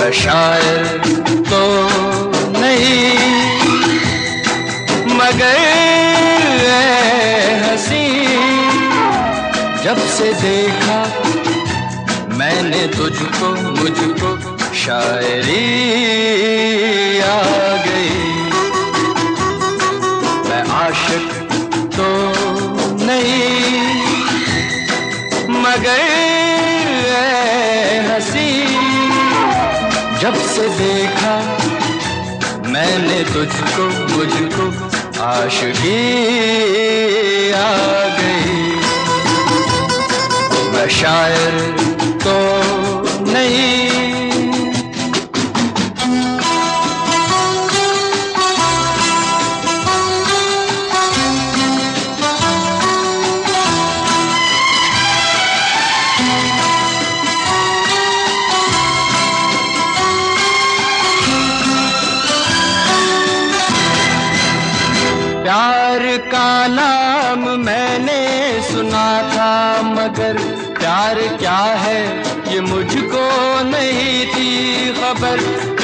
मैं शायर तो नहीं, मगर हँसी। जब से देखा मैंने तुझको, मुझको शायरी आ गई। मैं आशिक तो नहीं, मगर जब से देखा मैंने तुझको मुझको आशगी आ गई। मैं शायर तो नहीं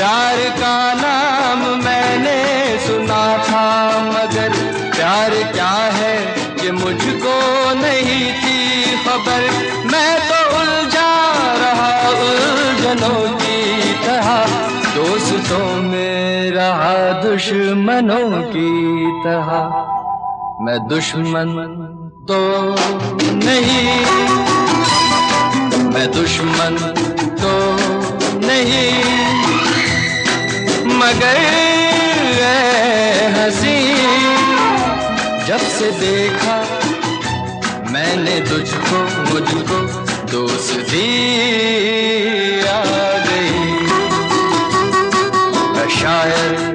प्यार का नाम मैंने सुना था, मगर प्यार क्या है ये मुझको नहीं थी खबर। मैं तो उलझा रहा उलझनों की तरह, दोस्तों में रहा दुश्मनों की तरह। मैं दुश्मन तो नहीं, मैं दुश्मन तो नहीं। मगर हसी। जब से देखा मैंने तुझको मुझको दोस्ती आ गई। शायद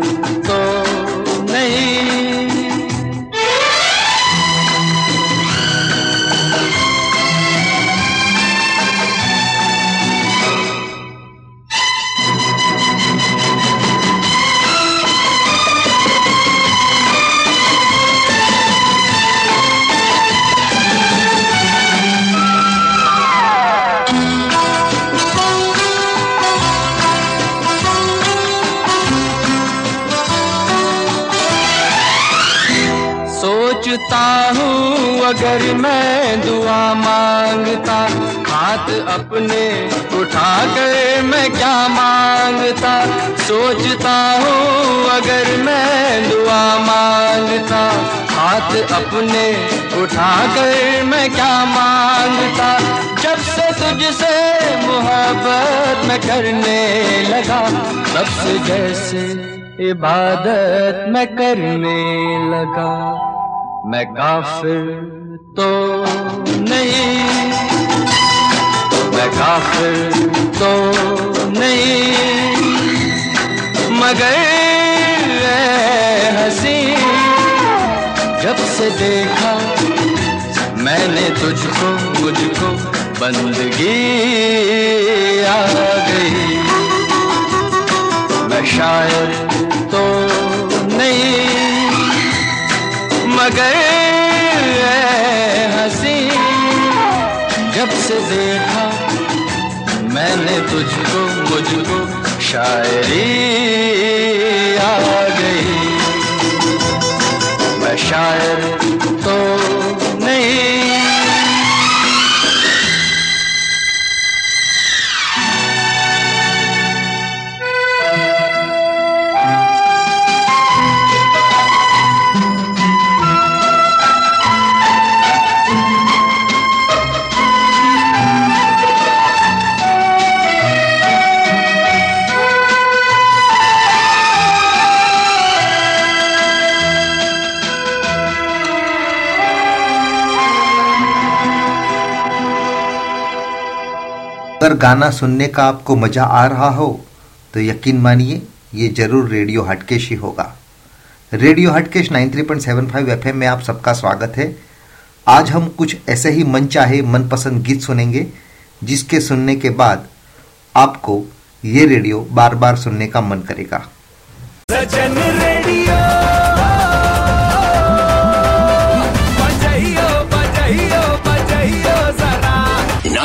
अगर मैं दुआ माँगता, हाथ अपने उठा कर मैं क्या माँगता? सोचता हूँ अगर मैं दुआ माँगता, हाथ अपने उठा कर मैं क्या माँगता? जब से तुझसे मोहब्बत मैं करने लगा, तब से जैसे इबादत मैं करने लगा, मैं काफिर तो नहीं। मैं काफिर तो नहीं। मगर हँसी। जब से देखा मैंने तुझको, मुझको बंदगी आ गई। मैं शायर तो नहीं। मगर हँसी। जब से देखा मैंने तुझको मुझको शायरी आ गई। मैं शायर अगर गाना सुनने का आपको मज़ा आ रहा हो तो यकीन मानिए, ये ज़रूर रेडियो हटकेश ही होगा। रेडियो हटकेश 93.75 एफएम में आप सबका स्वागत है। आज हम कुछ ऐसे ही मन चाहे मनपसंद गीत सुनेंगे, जिसके सुनने के बाद आपको ये रेडियो बार बार सुनने का मन करेगा। Sajan radio.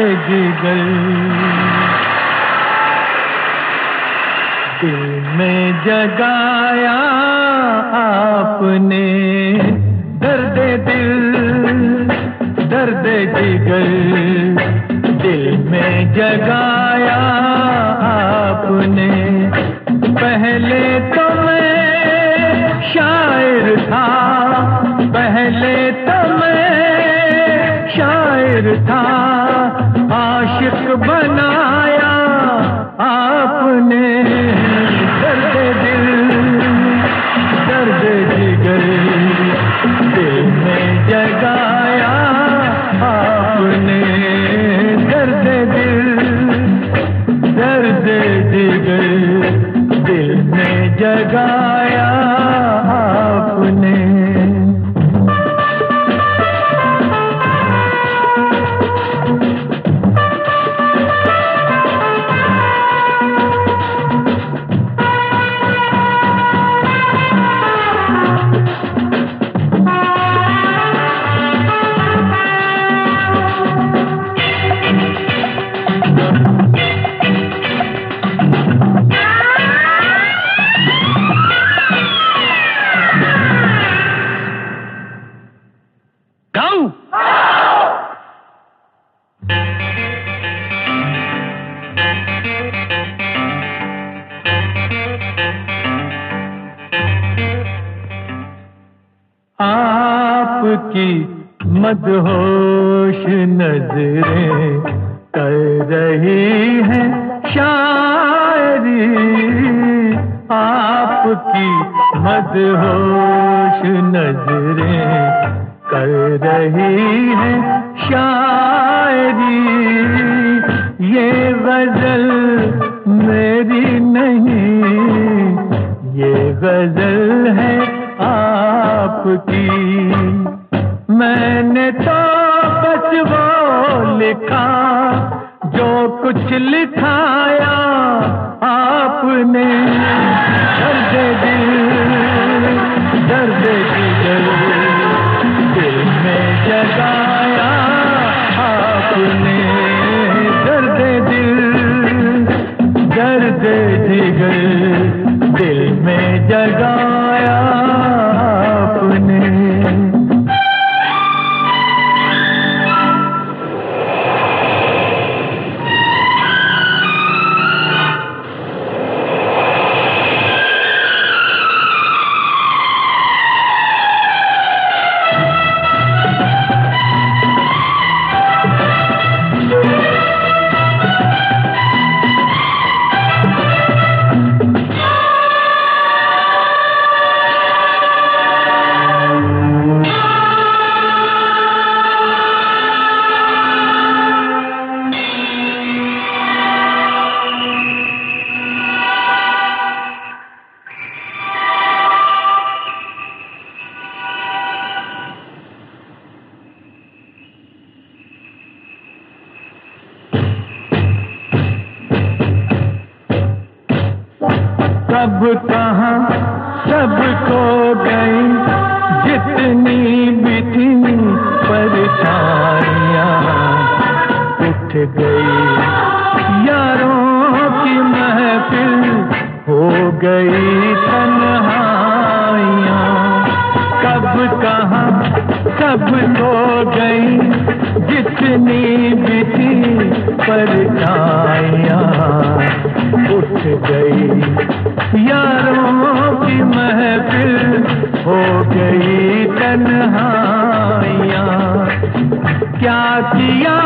जिगर दिल में जगाया आपने दर्द दिल, दर्द जिगर। दिल में जगाया आपने, पहले तो मैं शायर था, पहले तो मैं शायर था। बनाया आपने गई तन्हाइयाँ। कब कहा सब खो गई, जितनी भी थी परेशानियाँ उठ गई, यारों की महफिल हो गई तन्हाइयाँ। क्या किया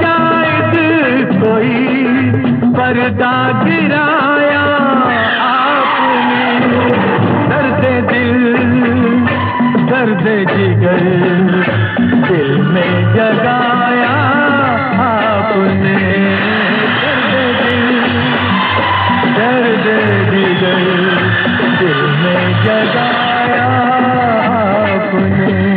शायद कोई, पर्दा गिराया दर्द दिल दर्द जिगर दिल में जगाया आपने दर्द दिल दर्द जिगर दिल में जगाया आपने